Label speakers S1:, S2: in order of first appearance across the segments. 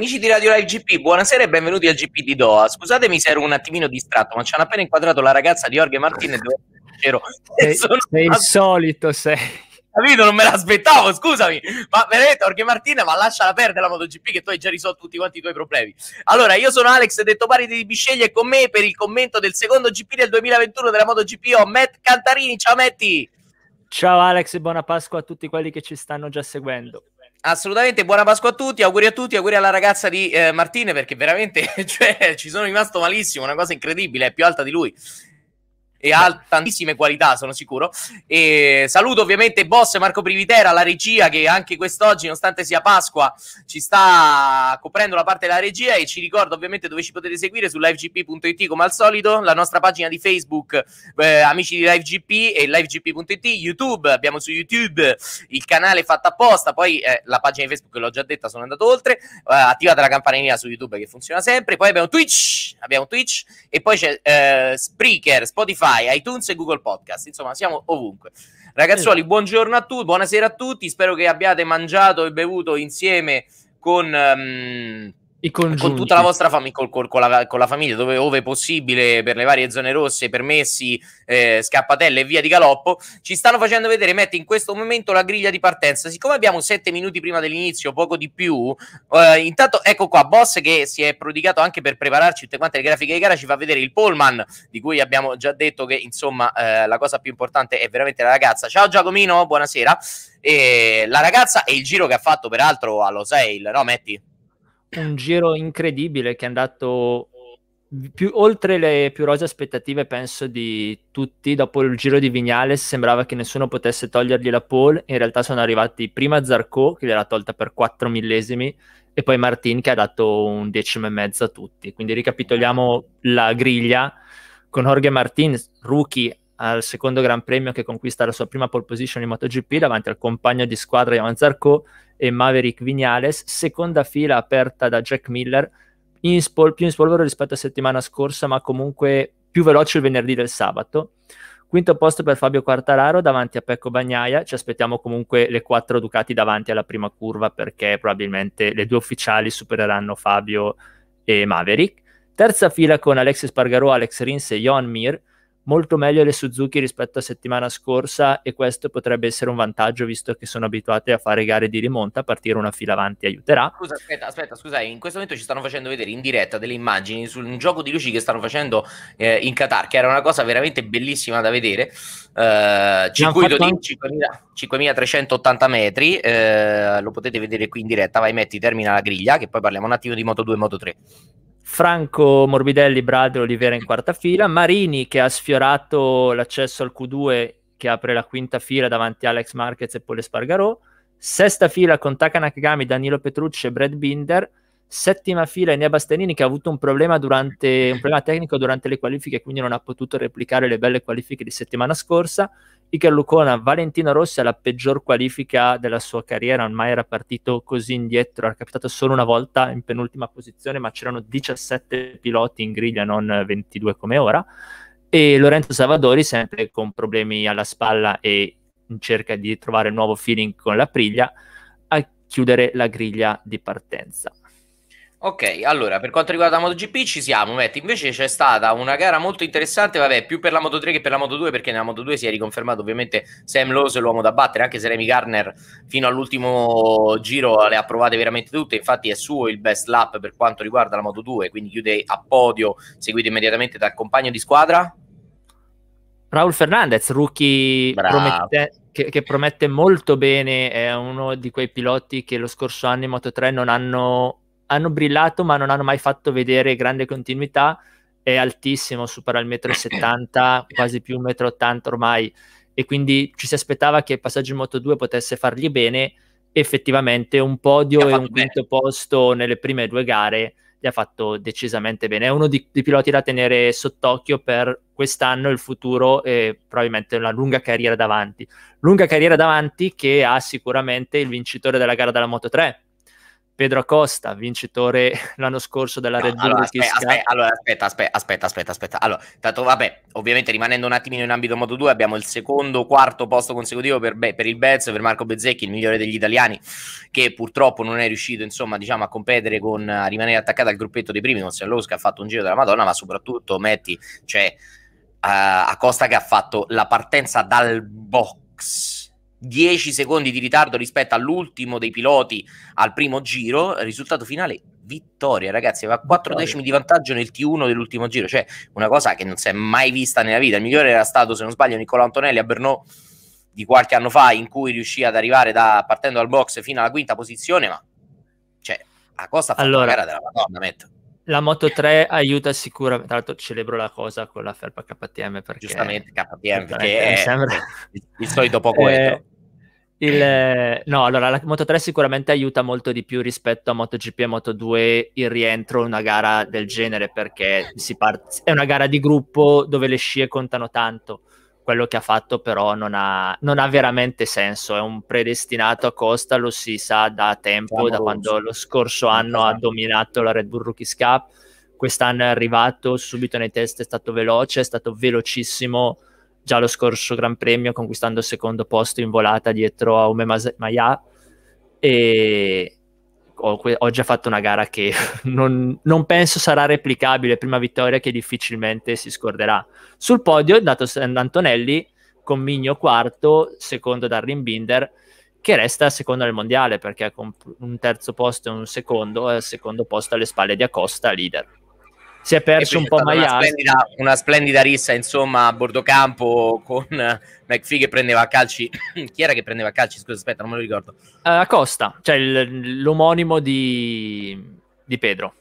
S1: Amici di Radio Live GP, buonasera e benvenuti al GP di Doha. Scusatemi se ero un attimino distratto, ma ci hanno appena inquadrato la ragazza di Jorge Martinez dove ero.
S2: Sei,
S1: Sono-
S2: sei il solito, sei.
S1: Capito? Non me l'aspettavo, scusami. Ma veramente, Jorge Martinez, ma lasciala perdere la MotoGP che tu hai già risolto tutti quanti i tuoi problemi. Allora, io sono Alex, detto pari di Bisceglie, e con me per il commento del secondo GP del 2021 della MotoGP ho Matt Cantarini. Ciao Metti!
S2: Ciao Alex e buona Pasqua a tutti quelli che ci stanno già seguendo.
S1: Assolutamente, buona Pasqua a tutti, auguri a tutti, auguri alla ragazza di eh, Martine perché veramente cioè, ci sono rimasto malissimo, una cosa incredibile, è più alta di lui e ha tantissime qualità, sono sicuro. E saluto ovviamente boss Marco Privitera, la regia che anche quest'oggi, nonostante sia Pasqua, ci sta coprendo la parte della regia e ci ricordo ovviamente dove ci potete seguire su livegp.it come al solito, la nostra pagina di Facebook eh, Amici di LiveGP e livegp.it, YouTube, abbiamo su YouTube il canale fatto apposta, poi eh, la pagina di Facebook l'ho già detta, sono andato oltre, eh, attivate la campanellina su YouTube che funziona sempre, poi abbiamo Twitch, abbiamo Twitch e poi c'è eh, Spreaker, Spotify, iTunes e Google Podcast, insomma siamo ovunque. Ragazzuoli, buongiorno a tutti, buonasera a tutti, spero che abbiate mangiato e bevuto insieme con... ehm,
S2: I
S1: con tutta la vostra famiglia, con, con- con la, con la famiglia, dove ove possibile, per le varie zone rosse, permessi, eh, scappatelle e via di galoppo, ci stanno facendo vedere, metti in questo momento la griglia di partenza. Siccome abbiamo sette minuti prima dell'inizio, poco di più, eh, intanto ecco qua, Boss che si è prodigato anche per prepararci tutte quante le grafiche di gara, ci fa vedere il Pullman, di cui abbiamo già detto che insomma eh, la cosa più importante è veramente la ragazza. Ciao Giacomino, buonasera. E la ragazza e il giro che ha fatto peraltro allo Sail, no Metti?
S2: Un giro incredibile che è andato più, oltre le più rose aspettative, penso, di tutti. Dopo il giro di Vignales sembrava che nessuno potesse togliergli la pole. In realtà sono arrivati prima Zarco, che gliel'ha tolta per 4 millesimi, e poi Martin, che ha dato un decimo e mezzo a tutti. Quindi ricapitoliamo la griglia con Jorge Martin, rookie al secondo Gran Premio che conquista la sua prima pole position in MotoGP davanti al compagno di squadra Johan Zarco e Maverick Vignales, seconda fila aperta da Jack Miller, in spol- più in spolvero rispetto a settimana scorsa, ma comunque più veloce il venerdì del sabato. Quinto posto per Fabio Quartararo davanti a Pecco Bagnaia. Ci aspettiamo comunque le quattro Ducati davanti alla prima curva perché probabilmente le due ufficiali supereranno Fabio e Maverick. Terza fila con Alexis Spargarò, Alex Rins e Johan Mir. Molto meglio le Suzuki rispetto a settimana scorsa e questo potrebbe essere un vantaggio visto che sono abituate a fare gare di rimonta, partire una fila avanti aiuterà.
S1: Scusa, aspetta, aspetta, scusa, in questo momento ci stanno facendo vedere in diretta delle immagini su un gioco di luci che stanno facendo eh, in Qatar, che era una cosa veramente bellissima da vedere. Eh, circuito di
S2: anche-
S1: 5.000 5.380 metri, eh, lo potete vedere qui in diretta. Vai, metti, termina la griglia, che poi parliamo un attimo di Moto 2 e Moto 3.
S2: Franco Morbidelli, Brad Olivera in quarta fila, Marini che ha sfiorato l'accesso al Q2 che apre la quinta fila davanti a Alex Marquez e Paul Spargarò, sesta fila con Taka Nakagami, Danilo Petrucci e Brad Binder, settima fila Enea Bastianini che ha avuto un problema, durante, un problema tecnico durante le qualifiche quindi non ha potuto replicare le belle qualifiche di settimana scorsa. Iker Lucona, Valentino Rossi alla peggior qualifica della sua carriera, non mai era partito così indietro, era capitato solo una volta in penultima posizione, ma c'erano 17 piloti in griglia, non 22 come ora. E Lorenzo Savadori, sempre con problemi alla spalla e in cerca di trovare un nuovo feeling con la priglia, a chiudere la griglia di partenza.
S1: Ok, allora per quanto riguarda la MotoGP ci siamo, Metti. Invece c'è stata una gara molto interessante, vabbè, più per la Moto 3 che per la Moto 2, perché nella Moto 2 si è riconfermato ovviamente Sam Lose l'uomo da battere, anche se Remy Garner fino all'ultimo giro le ha provate veramente tutte. Infatti è suo il best lap per quanto riguarda la Moto 2, quindi chiude a podio, seguito immediatamente dal compagno di squadra.
S2: Raul Fernandez, rookie promette, che, che, promette molto bene, è uno di quei piloti che lo scorso anno in Moto 3 non hanno hanno brillato ma non hanno mai fatto vedere grande continuità, è altissimo, supera il metro 70, quasi più un metro 80 ormai. E quindi ci si aspettava che il passaggio in Moto 2 potesse fargli bene, effettivamente un podio e un quinto posto nelle prime due gare gli ha fatto decisamente bene. È uno dei piloti da tenere sott'occhio per quest'anno, il futuro e probabilmente una lunga carriera davanti. Lunga carriera davanti che ha sicuramente il vincitore della gara della Moto 3, Pedro Acosta, vincitore l'anno scorso della no, Red Bull
S1: allora, aspetta, aspetta, allora, aspetta, aspetta, aspetta, aspetta, aspetta. Allora, tanto vabbè, ovviamente rimanendo un attimino in ambito Moto 2, abbiamo il secondo, quarto posto consecutivo per, per il Bez, per Marco Bezzecchi, il migliore degli italiani, che purtroppo non è riuscito, insomma, diciamo, a competere con, a rimanere attaccato al gruppetto dei primi, con Sellous che ha fatto un giro della Madonna, ma soprattutto Metti, cioè, uh, Acosta che ha fatto la partenza dal box 10 secondi di ritardo rispetto all'ultimo dei piloti al primo giro, risultato finale vittoria, ragazzi, aveva 4 decimi di vantaggio nel T1 dell'ultimo giro, cioè una cosa che non si è mai vista nella vita. Il migliore era stato, se non sbaglio, Nicola Antonelli a Brno di qualche anno fa, in cui riuscì ad arrivare da, partendo dal box fino alla quinta posizione, ma cioè, a costa
S2: allora, la gara della Madonna, metto. La Moto 3 aiuta sicuramente, tra l'altro celebro la cosa con la felpa KTM perché...
S1: Giustamente KTM, perché è sembra... il solito poco eh,
S2: il, no, allora la Moto 3 sicuramente aiuta molto di più rispetto a MotoGP e Moto 2 il rientro in una gara del genere perché part- è una gara di gruppo dove le scie contano tanto. Quello che ha fatto però non ha, non ha veramente senso, è un predestinato a Costa, lo si sa da tempo, da quando lo scorso anno ha dominato la Red Bull Rookies Cup, quest'anno è arrivato subito nei test, è stato veloce, è stato velocissimo già lo scorso Gran Premio conquistando il secondo posto in volata dietro a Ume Maya e oggi ha fatto una gara che non, non, penso sarà replicabile, prima vittoria che difficilmente si scorderà. Sul podio è andato Antonelli con Migno quarto, secondo Darren Binder, che resta secondo nel mondiale perché con un terzo posto e un secondo, e il secondo posto alle spalle di Acosta, leader si è perso un po' Maias.
S1: Una splendida, una splendida rissa, insomma, a bordo campo con McPhee che prendeva a calci. Chi era che prendeva a calci? Scusa, aspetta, non me lo ricordo.
S2: Uh, Costa, cioè il, l'omonimo di, di Pedro.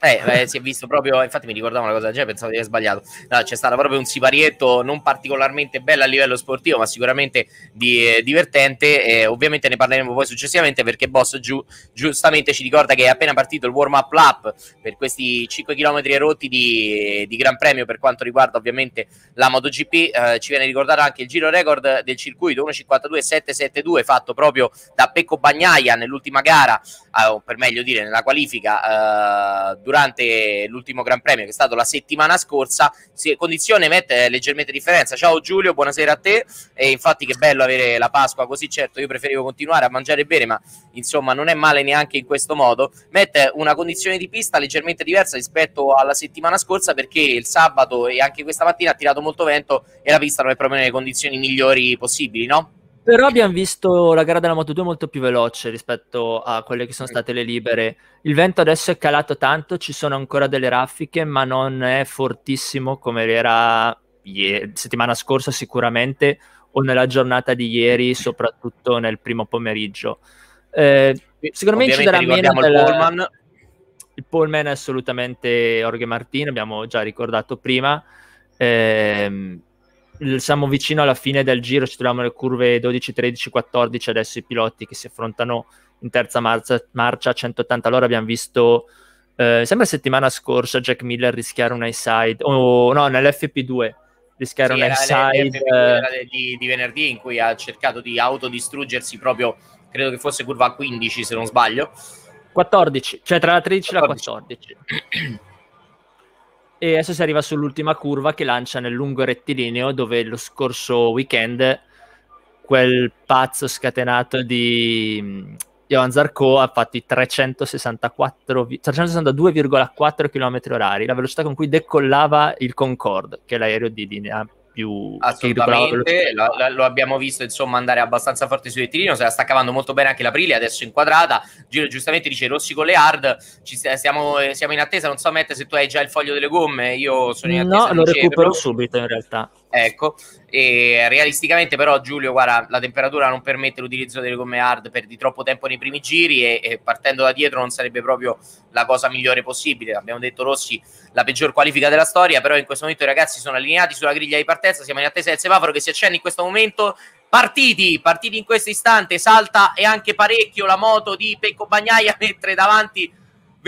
S1: Eh, eh, si è visto proprio, infatti mi ricordavo una cosa genere, pensavo di aver sbagliato. No, c'è stato proprio un siparietto non particolarmente bello a livello sportivo, ma sicuramente di, eh, divertente. Eh, ovviamente ne parleremo poi successivamente perché Boss giu, giustamente ci ricorda che è appena partito il warm-up lap per questi 5 km rotti di, di, Gran Premio per quanto riguarda ovviamente la MotoGP. Eh, ci viene ricordato anche il giro record del circuito 1.52.772 fatto proprio da Pecco Bagnaia nell'ultima gara, eh, o per meglio dire nella qualifica eh, durante l'ultimo Gran Premio, che è stato la settimana scorsa, si, condizione mette leggermente differenza. Ciao Giulio, buonasera a te. E infatti, che bello avere la Pasqua così. Certo, io preferivo continuare a mangiare e bere, ma insomma, non è male neanche in questo modo. Mette una condizione di pista leggermente diversa rispetto alla settimana scorsa, perché il sabato e anche questa mattina ha tirato molto vento e la pista non è proprio nelle condizioni migliori possibili, no?
S2: Però abbiamo visto la gara della Moto 2 molto più veloce rispetto a quelle che sono state le libere. Il vento adesso è calato tanto, ci sono ancora delle raffiche, ma non è fortissimo come era ieri, settimana scorsa sicuramente, o nella giornata di ieri, soprattutto nel primo pomeriggio. Eh, secondo me ci darà meno
S1: il del... Pullman.
S2: Il Pullman è assolutamente Jorge Martin, abbiamo già ricordato prima. Eh, siamo vicino alla fine del giro, ci troviamo le curve 12, 13, 14, adesso i piloti che si affrontano in terza marcia, marcia a 180 all'ora abbiamo visto eh, sembra settimana scorsa Jack Miller rischiare un high side o no nell'FP2 rischiare
S1: Sì,
S2: un high
S1: era le-
S2: side
S1: le- era de- di, di venerdì in cui ha cercato di autodistruggersi proprio, credo che fosse curva 15 se non sbaglio.
S2: 14 cioè tra la 13 e la
S1: 14.
S2: 14 e adesso si arriva sull'ultima curva che lancia nel lungo rettilineo dove lo scorso weekend quel pazzo scatenato di mm, Johan Zarco ha fatto i 364 vi- 362,4 km orari, la velocità con cui decollava il Concorde, che è l'aereo di linea più
S1: Assolutamente,
S2: velocità.
S1: lo, abbiamo visto insomma andare abbastanza forte sul rettilineo, se la sta cavando molto bene anche l'Aprilia, adesso inquadrata, Giro giustamente dice Rossi con le hard, ci stiamo, siamo in attesa, non so Matt se tu hai già il foglio delle gomme, io sono in attesa
S2: No, lo recupero subito in realtà.
S1: Ecco, e realisticamente però Giulio, guarda, la temperatura non permette l'utilizzo delle gomme hard per di troppo tempo nei primi giri e, e partendo da dietro non sarebbe proprio la cosa migliore possibile. Abbiamo detto Rossi la peggior qualifica della storia, però in questo momento i ragazzi sono allineati sulla griglia di partenza, siamo in attesa del semaforo che si accende in questo momento. Partiti, partiti in questo istante, salta e anche parecchio la moto di Pecco Bagnaia mentre davanti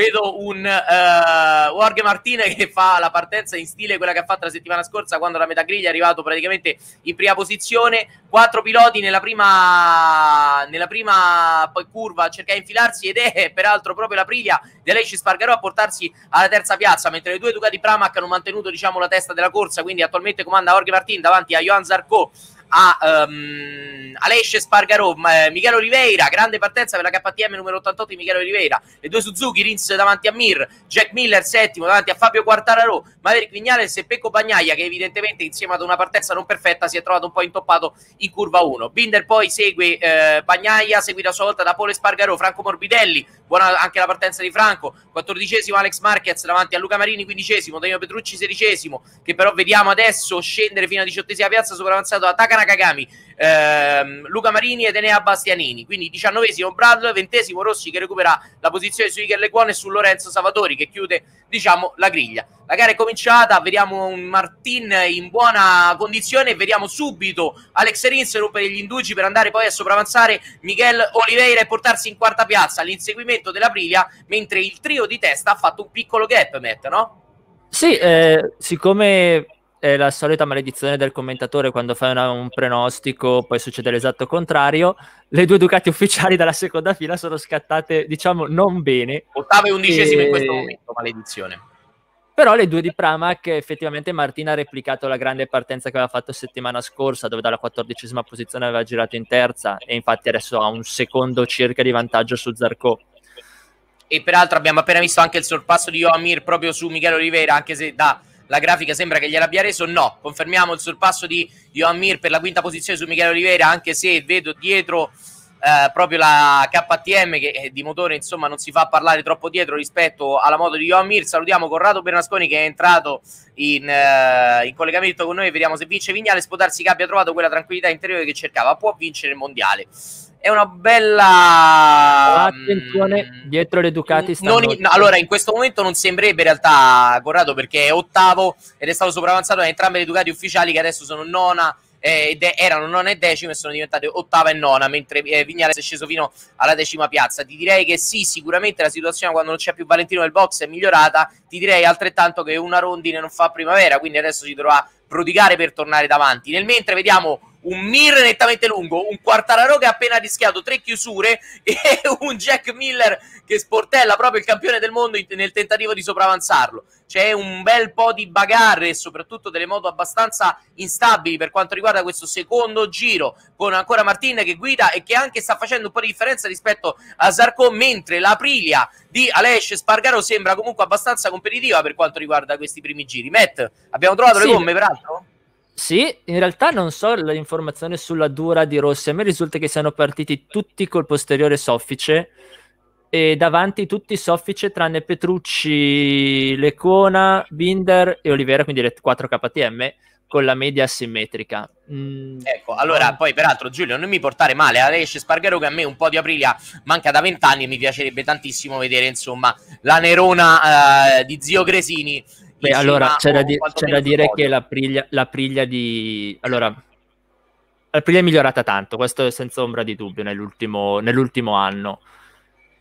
S1: vedo un uh, Jorge Martinez che fa la partenza in stile quella che ha fatto la settimana scorsa quando la metà griglia è arrivato praticamente in prima posizione. Quattro piloti nella prima nella prima curva a cercare di infilarsi ed è peraltro proprio la priglia di Alessi Spargarò a portarsi alla terza piazza mentre le due Ducati Pramac hanno mantenuto diciamo la testa della corsa quindi attualmente comanda Jorge Martin davanti a Johan Zarco a um, Alesce Spargarò, eh, Michele Oliveira, grande partenza per la KTM numero 88 di Michele Oliveira, le due Suzuki, Rins davanti a Mir, Jack Miller settimo davanti a Fabio Quartararo, Maverick Vignales e Pecco Bagnaia che evidentemente insieme ad una partenza non perfetta si è trovato un po' intoppato in curva 1. Binder poi segue eh, Bagnaia, seguito a sua volta da Pole Spargarò, Franco Morbidelli, buona anche la partenza di Franco, 14esimo Alex Marquez davanti a Luca Marini, 15esimo, Danilo Petrucci 16esimo, che però vediamo adesso scendere fino a 18esima piazza sopravanzato da Takana Kagami, ehm, Luca Marini ed Enea Bastianini. Quindi 19esimo Bradley, 20esimo Rossi che recupera la posizione su Iker Leguone e su Lorenzo Savatori che chiude, diciamo, la griglia. La gara è cominciata, vediamo un Martin in buona condizione e vediamo subito Alex Rins rompere gli indugi per andare poi a sopravanzare Miguel Oliveira e portarsi in quarta piazza all'inseguimento dell'Aprilia, mentre il trio di testa ha fatto un piccolo gap, Matt, no?
S2: Sì, eh, siccome è la solita maledizione del commentatore quando fai una- un prenostico, poi succede l'esatto contrario. Le due Ducati ufficiali dalla seconda fila sono scattate, diciamo, non bene.
S1: Ottavo e undicesimo in
S2: E-
S1: questo momento, maledizione.
S2: Però le due di Pramac, effettivamente Martina ha replicato la grande partenza che aveva fatto settimana scorsa, dove dalla quattordicesima posizione aveva girato in terza, e infatti adesso ha un secondo circa di vantaggio su Zarco.
S1: E peraltro abbiamo appena visto anche il sorpasso di Johan Mir proprio su Michele Oliveira, anche se da la grafica sembra che gliel'abbia reso. No, confermiamo il sorpasso di Johan Mir per la quinta posizione su Michele Oliveira, anche se vedo dietro eh, proprio la KTM che eh, di motore insomma non si fa parlare troppo dietro rispetto alla moto di Johan Mir. Salutiamo Corrado Bernasconi che è entrato in, eh, in collegamento con noi vediamo se vince Vignale. Spodarsi che abbia trovato quella tranquillità interiore che cercava. Può vincere il mondiale. È una bella.
S2: Attenzione,
S1: mm,
S2: dietro le Ducati
S1: non no, allora, in questo momento non sembrerebbe in realtà Corrado perché è ottavo ed è stato sopravanzato da entrambe le Ducati ufficiali che adesso sono nona. eh, è- erano nona e decima e sono diventate ottava e nona mentre eh, Vignales è sceso fino alla decima piazza ti direi che sì sicuramente la situazione quando non c'è più Valentino nel box è migliorata ti direi altrettanto che una rondine non fa primavera quindi adesso si dovrà prodigare per tornare davanti nel mentre vediamo un Mir nettamente lungo, un Quartararo che ha appena rischiato tre chiusure e un Jack Miller che sportella proprio il campione del mondo nel tentativo di sopravanzarlo. C'è un bel po' di bagarre e soprattutto delle moto abbastanza instabili per quanto riguarda questo secondo giro con ancora Martin che guida e che anche sta facendo un po' di differenza rispetto a Zarco mentre l'Aprilia di Alesce Spargaro sembra comunque abbastanza competitiva per quanto riguarda questi primi giri. Matt, abbiamo trovato
S2: Sì.
S1: le gomme peraltro?
S2: Sì, in realtà non so l'informazione sulla dura di Rossi. A me risulta che siano partiti tutti col posteriore soffice e davanti tutti soffice tranne Petrucci, Lecona, Binder e Olivera, quindi le 4 KTM con la media asimmetrica. Mm,
S1: Ecco, allora, poi peraltro Giulio, non mi portare male, Alesce Spargaro che a me un po' di Aprilia manca da vent'anni e mi piacerebbe tantissimo vedere, insomma, la Nerona eh, di zio Gresini
S2: Beh, allora c'è da, di- c'è da dire che la priglia, la priglia di... Allora, la priglia è migliorata tanto, questo è senza ombra di dubbio nell'ultimo, nell'ultimo anno.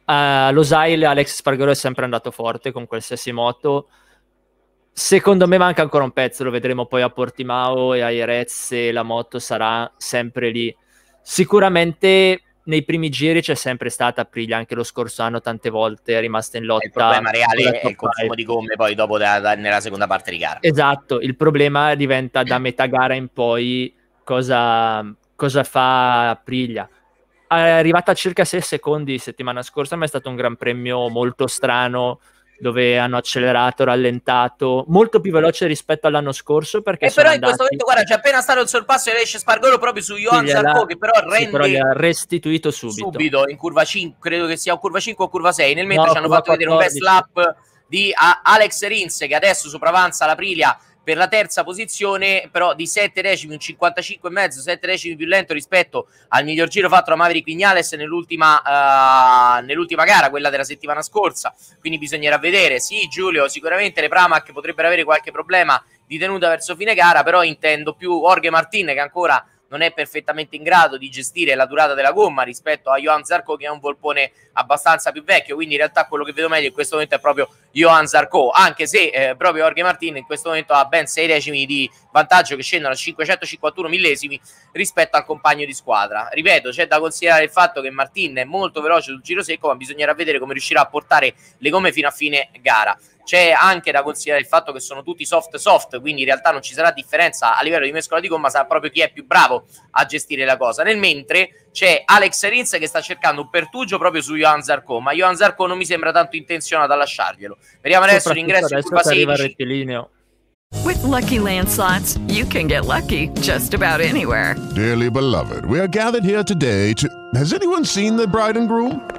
S2: Uh, lo Zail Alex Spargaro è sempre andato forte con qualsiasi moto. Secondo me manca ancora un pezzo, lo vedremo poi a Portimao e a Jerez se la moto sarà sempre lì. Sicuramente nei primi giri c'è sempre stata Aprilia, anche lo scorso anno tante volte è rimasta in lotta.
S1: Il problema reale è il consumo di gomme poi dopo da, da, nella seconda parte di gara.
S2: Esatto, il problema diventa da metà gara in poi cosa, cosa fa Aprilia. È arrivata a circa 6 secondi settimana scorsa, ma è stato un gran premio molto strano dove hanno accelerato, rallentato, molto più veloce rispetto all'anno scorso. Perché
S1: e però in
S2: andati...
S1: questo momento, guarda, c'è appena stato il sorpasso e esce Spargolo proprio su Johan sì, Zarco, che però rende
S2: sì, però gli ha restituito subito.
S1: subito in curva 5, credo che sia curva 5 o curva 6. Nel mentre no, ci hanno fatto 14. vedere un best lap di Alex Rins che adesso sopravanza la Prilia per la terza posizione, però di 7 decimi, un 55,5, 7 decimi più lento rispetto al miglior giro fatto da Maverick Vignales nell'ultima, uh, nell'ultima gara, quella della settimana scorsa. Quindi bisognerà vedere. Sì, Giulio, sicuramente le Pramac potrebbero avere qualche problema di tenuta verso fine gara, però intendo più Jorge Martin che ancora non è perfettamente in grado di gestire la durata della gomma rispetto a Johan Zarco che è un volpone abbastanza più vecchio. Quindi in realtà quello che vedo meglio in questo momento è proprio Johan Zarco anche se eh, proprio Jorge Martin in questo momento ha ben 6 decimi di vantaggio che scendono a 551 millesimi rispetto al compagno di squadra. Ripeto c'è da considerare il fatto che Martin è molto veloce sul giro secco ma bisognerà vedere come riuscirà a portare le gomme fino a fine gara c'è anche da considerare il fatto che sono tutti soft soft, quindi in realtà non ci sarà differenza a livello di mescola di gomma, sarà proprio chi è più bravo a gestire la cosa. Nel mentre c'è Alex Rins che sta cercando un pertugio proprio su Johan Zarco, ma Johan Zarco non mi sembra tanto intenzionato a lasciarglielo. Vediamo adesso l'ingresso in curva 16.
S3: With lucky landslots, you can get lucky just about anywhere.
S4: Dearly beloved, we are gathered here today to. Has anyone seen the bride and groom?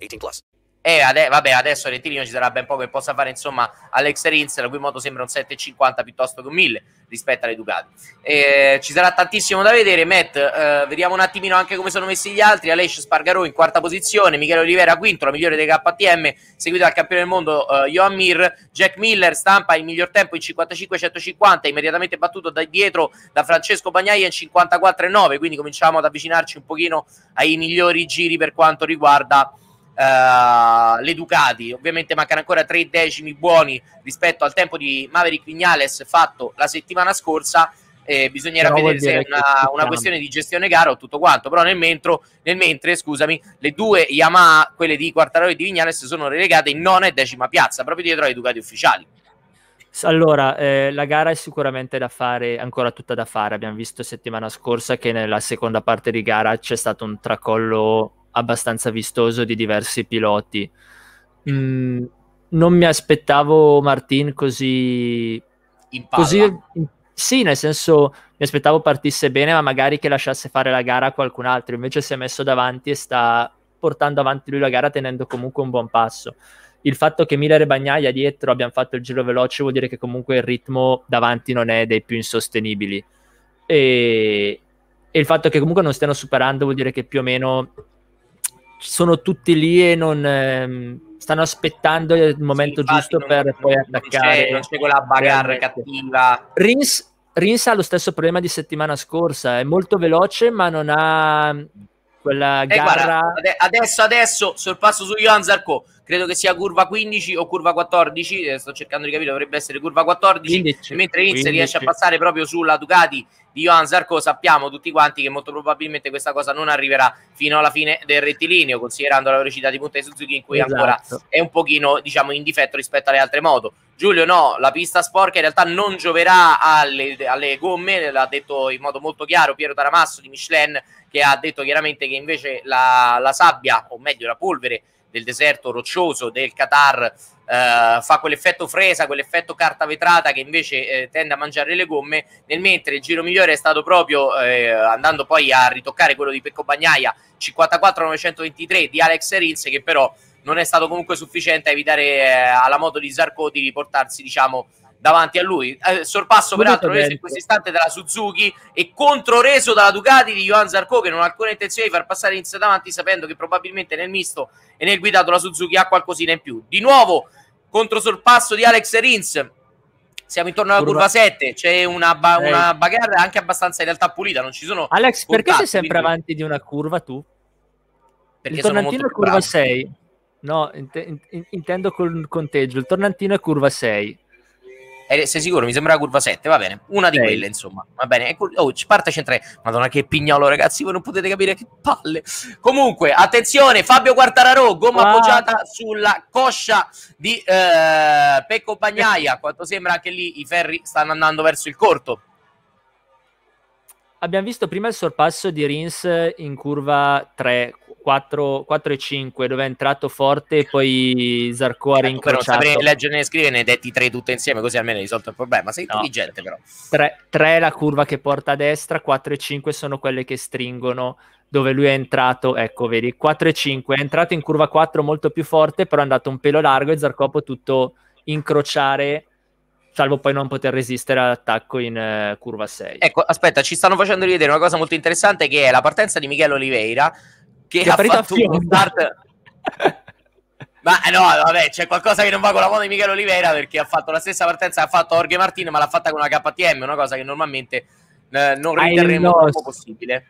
S5: 18 plus.
S1: E ade- vabbè, adesso rettilineo ci sarà ben poco che possa fare, insomma, Alex Rins, la cui moto sembra un 7,50 piuttosto che un 1000 rispetto alle Ducati. E ci sarà tantissimo da vedere. Matt, eh, vediamo un attimino anche come sono messi gli altri. Aleix Spargaro in quarta posizione, Michele Olivera quinto, la migliore dei KTM, seguito dal campione del mondo eh, Johan Mir. Jack Miller stampa il miglior tempo in 55-150, immediatamente battuto da dietro da Francesco Bagnaia in 54-9, quindi cominciamo ad avvicinarci un pochino ai migliori giri per quanto riguarda Uh, le Ducati. Ovviamente mancano ancora tre decimi buoni rispetto al tempo di Maverick Vignales fatto la settimana scorsa. Eh, bisognerà Però vedere se è una, una, questione di gestione gara o tutto quanto. Però nel, mentro, nel mentre, scusami, le due Yamaha, quelle di Quartararo e di Vignales, sono relegate in nona e decima piazza, proprio dietro ai Ducati ufficiali.
S2: Allora, eh, la gara è sicuramente da fare, ancora tutta da fare. Abbiamo visto settimana scorsa che nella seconda parte di gara c'è stato un tracollo abbastanza vistoso di diversi piloti. Mm, non mi aspettavo Martin così...
S1: In palla.
S2: così sì, nel senso mi aspettavo partisse bene, ma magari che lasciasse fare la gara a qualcun altro. Invece si è messo davanti e sta portando avanti lui la gara tenendo comunque un buon passo. Il fatto che Miller e Bagnaia dietro abbiano fatto il giro veloce vuol dire che comunque il ritmo davanti non è dei più insostenibili. E, e il fatto che comunque non stiano superando vuol dire che più o meno sono tutti lì e non ehm, stanno aspettando il momento sì, giusto non, per non, poi attaccare.
S1: Non c'è, quella bagarre cattiva.
S2: Rins, Rins ha lo stesso problema di settimana scorsa, è molto veloce ma non ha quella
S1: Eh,
S2: gara...
S1: guarda, ade- adesso, adesso sorpasso su Johan Zarco. Credo che sia curva 15 o curva 14. eh, sto cercando di capire, dovrebbe essere curva 14.
S2: 15,
S1: E mentre
S2: 15.
S1: riesce a passare proprio sulla Ducati di Johan Zarco, sappiamo tutti quanti che molto probabilmente questa cosa non arriverà fino alla fine del rettilineo, considerando la velocità di punta di Suzuki, in cui ancora
S2: Esatto.
S1: è un pochino, diciamo, in difetto rispetto alle altre moto. Giulio, no, la pista sporca in realtà non gioverà alle, alle gomme, l'ha detto in modo molto chiaro Piero Taramasso di Michelin, che ha detto chiaramente che invece la, la sabbia, o meglio la polvere del deserto roccioso del Qatar eh, fa quell'effetto fresa, quell'effetto carta vetrata che invece eh, tende a mangiare le gomme, nel mentre il giro migliore è stato proprio eh, andando poi a ritoccare quello di Pecco Bagnaia 54-923 di Alex Rins che però non è stato comunque sufficiente a evitare eh, alla moto di Zarco di riportarsi diciamo davanti a lui. Eh, sorpasso peraltro reso in questo istante dalla Suzuki e controreso dalla Ducati di Johan Zarco che non ha alcuna intenzione di far passare Rins davanti sapendo che probabilmente nel misto e nel guidato la Suzuki ha qualcosina in più. Di nuovo controsorpasso di Alex Rins. Siamo intorno alla curva,
S2: Curva-
S1: 7, c'è una, ba- una bagarre anche abbastanza in realtà pulita, non ci sono
S2: Alex, perché sei
S1: contatti,
S2: sempre
S1: quindi-
S2: avanti di una curva tu?
S1: perché
S2: il
S1: sono molto
S2: curva
S1: bravo.
S2: 6. No, int- in- intendo col conteggio. Il tornantino è curva 6.
S1: Eh, sei sicuro? Mi sembra la curva 7, va bene. Una di
S2: Sei.
S1: quelle, insomma. Va bene. Oh, ci parte centrale. Madonna, che pignolo, ragazzi. Voi non potete capire che palle. Comunque, attenzione, Fabio Quartararo, gomma
S2: Ah.
S1: appoggiata sulla coscia di eh, Pecco Bagnaia. Quanto sembra anche lì i ferri stanno andando verso il corto.
S2: Abbiamo visto prima il sorpasso di Rins in curva 3, 4, 4 e 5, dove è entrato forte e poi Zarco ha
S1: non
S2: rincrociato.
S1: saprei leggere né scrivere, ne detti tre tutte insieme, così almeno hai risolto il problema. Sei
S2: No.
S1: intelligente, però.
S2: 3, è la curva che porta a destra, 4 e 5 sono quelle che stringono dove lui è entrato, ecco vedi, 4 e 5, è entrato in curva 4 molto più forte, però è andato un pelo largo e Zarco ha potuto incrociare, salvo poi non poter resistere all'attacco in eh, curva 6.
S1: Ecco, aspetta, ci stanno facendo rivedere una cosa molto interessante che è la partenza di Michele Oliveira che, ha
S2: a
S1: fatto uno start Ma eh, no, vabbè, c'è qualcosa che non va con la moto di Michele Oliveira perché ha fatto la stessa partenza che ha fatto Jorge Martin, ma l'ha fatta con una KTM, una cosa che normalmente eh, non riterremo possibile.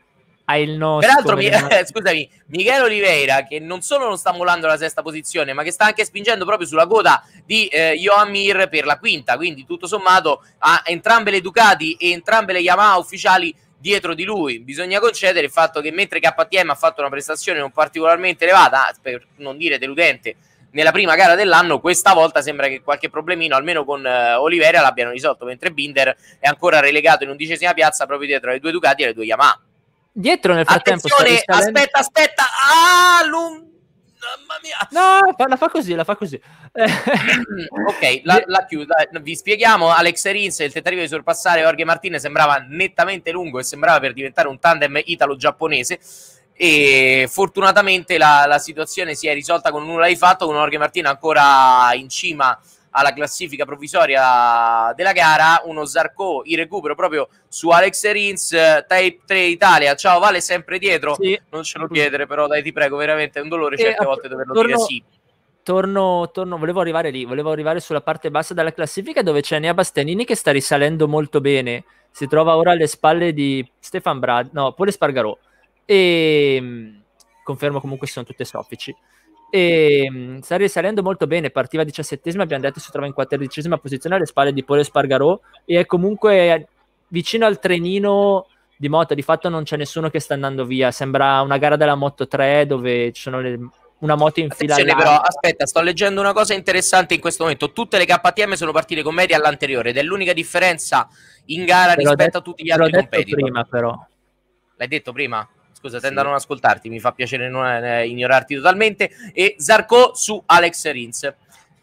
S2: Il nostro...
S1: Peraltro, mi- scusami, Michele Oliveira che non solo non sta mollando la sesta posizione, ma che sta anche spingendo proprio sulla coda di eh, Johan Mir per la quinta. Quindi, tutto sommato, ha entrambe le Ducati e entrambe le Yamaha ufficiali dietro di lui. Bisogna concedere il fatto che mentre KTM ha fatto una prestazione non particolarmente elevata, per non dire deludente, nella prima gara dell'anno, questa volta sembra che qualche problemino, almeno con eh, Oliveira, l'abbiano risolto, mentre Binder è ancora relegato in undicesima piazza proprio dietro alle due Ducati e alle due Yamaha.
S2: Dietro nel frattempo...
S1: Attenzione, aspetta, aspetta. Ah, lung... Mamma mia.
S2: No, la fa così, la fa così. Eh,
S1: ok, la, la chiusa. Vi spieghiamo. Alex Rins, il tentativo di sorpassare Jorge Martinez sembrava nettamente lungo e sembrava per diventare un tandem italo-giapponese. E fortunatamente la, la situazione si è risolta con nulla di fatto, con Jorge Martinez ancora in cima alla classifica provvisoria della gara. Uno Zarco in recupero proprio su Alex Rins, eh, Type 3 Italia. Ciao, Vale, sempre dietro.
S2: sì.
S1: Non ce lo chiedere, però dai, ti prego, veramente è un dolore certe
S2: app-
S1: volte doverlo
S2: torno-
S1: dire sì.
S2: Torno, torno, volevo arrivare lì, volevo arrivare sulla parte bassa della classifica dove c'è Nea Bastianini che sta risalendo molto bene. Si trova ora alle spalle di Stefan Brad, no, Pole Spargarò. E mh, confermo comunque sono tutte soffici. E mh, sta risalendo molto bene. Partiva diciassettesima, abbiamo detto si trova in quattordicesima posizione alle spalle di Pole Spargarò e è comunque vicino al trenino di moto. Di fatto non c'è nessuno che sta andando via. Sembra una gara della Moto 3 dove ci sono le- una moto in fila
S1: però, aspetta, sto leggendo una cosa interessante in questo momento. Tutte le KTM sono partite con media all'anteriore ed è l'unica differenza in gara rispetto
S2: detto-
S1: a tutti gli altri competitor.
S2: prima però.
S1: L'hai detto prima? Scusa,
S2: Sì.
S1: tendo a non ascoltarti, mi fa piacere non eh, ignorarti totalmente. E Zarco su Alex Rins.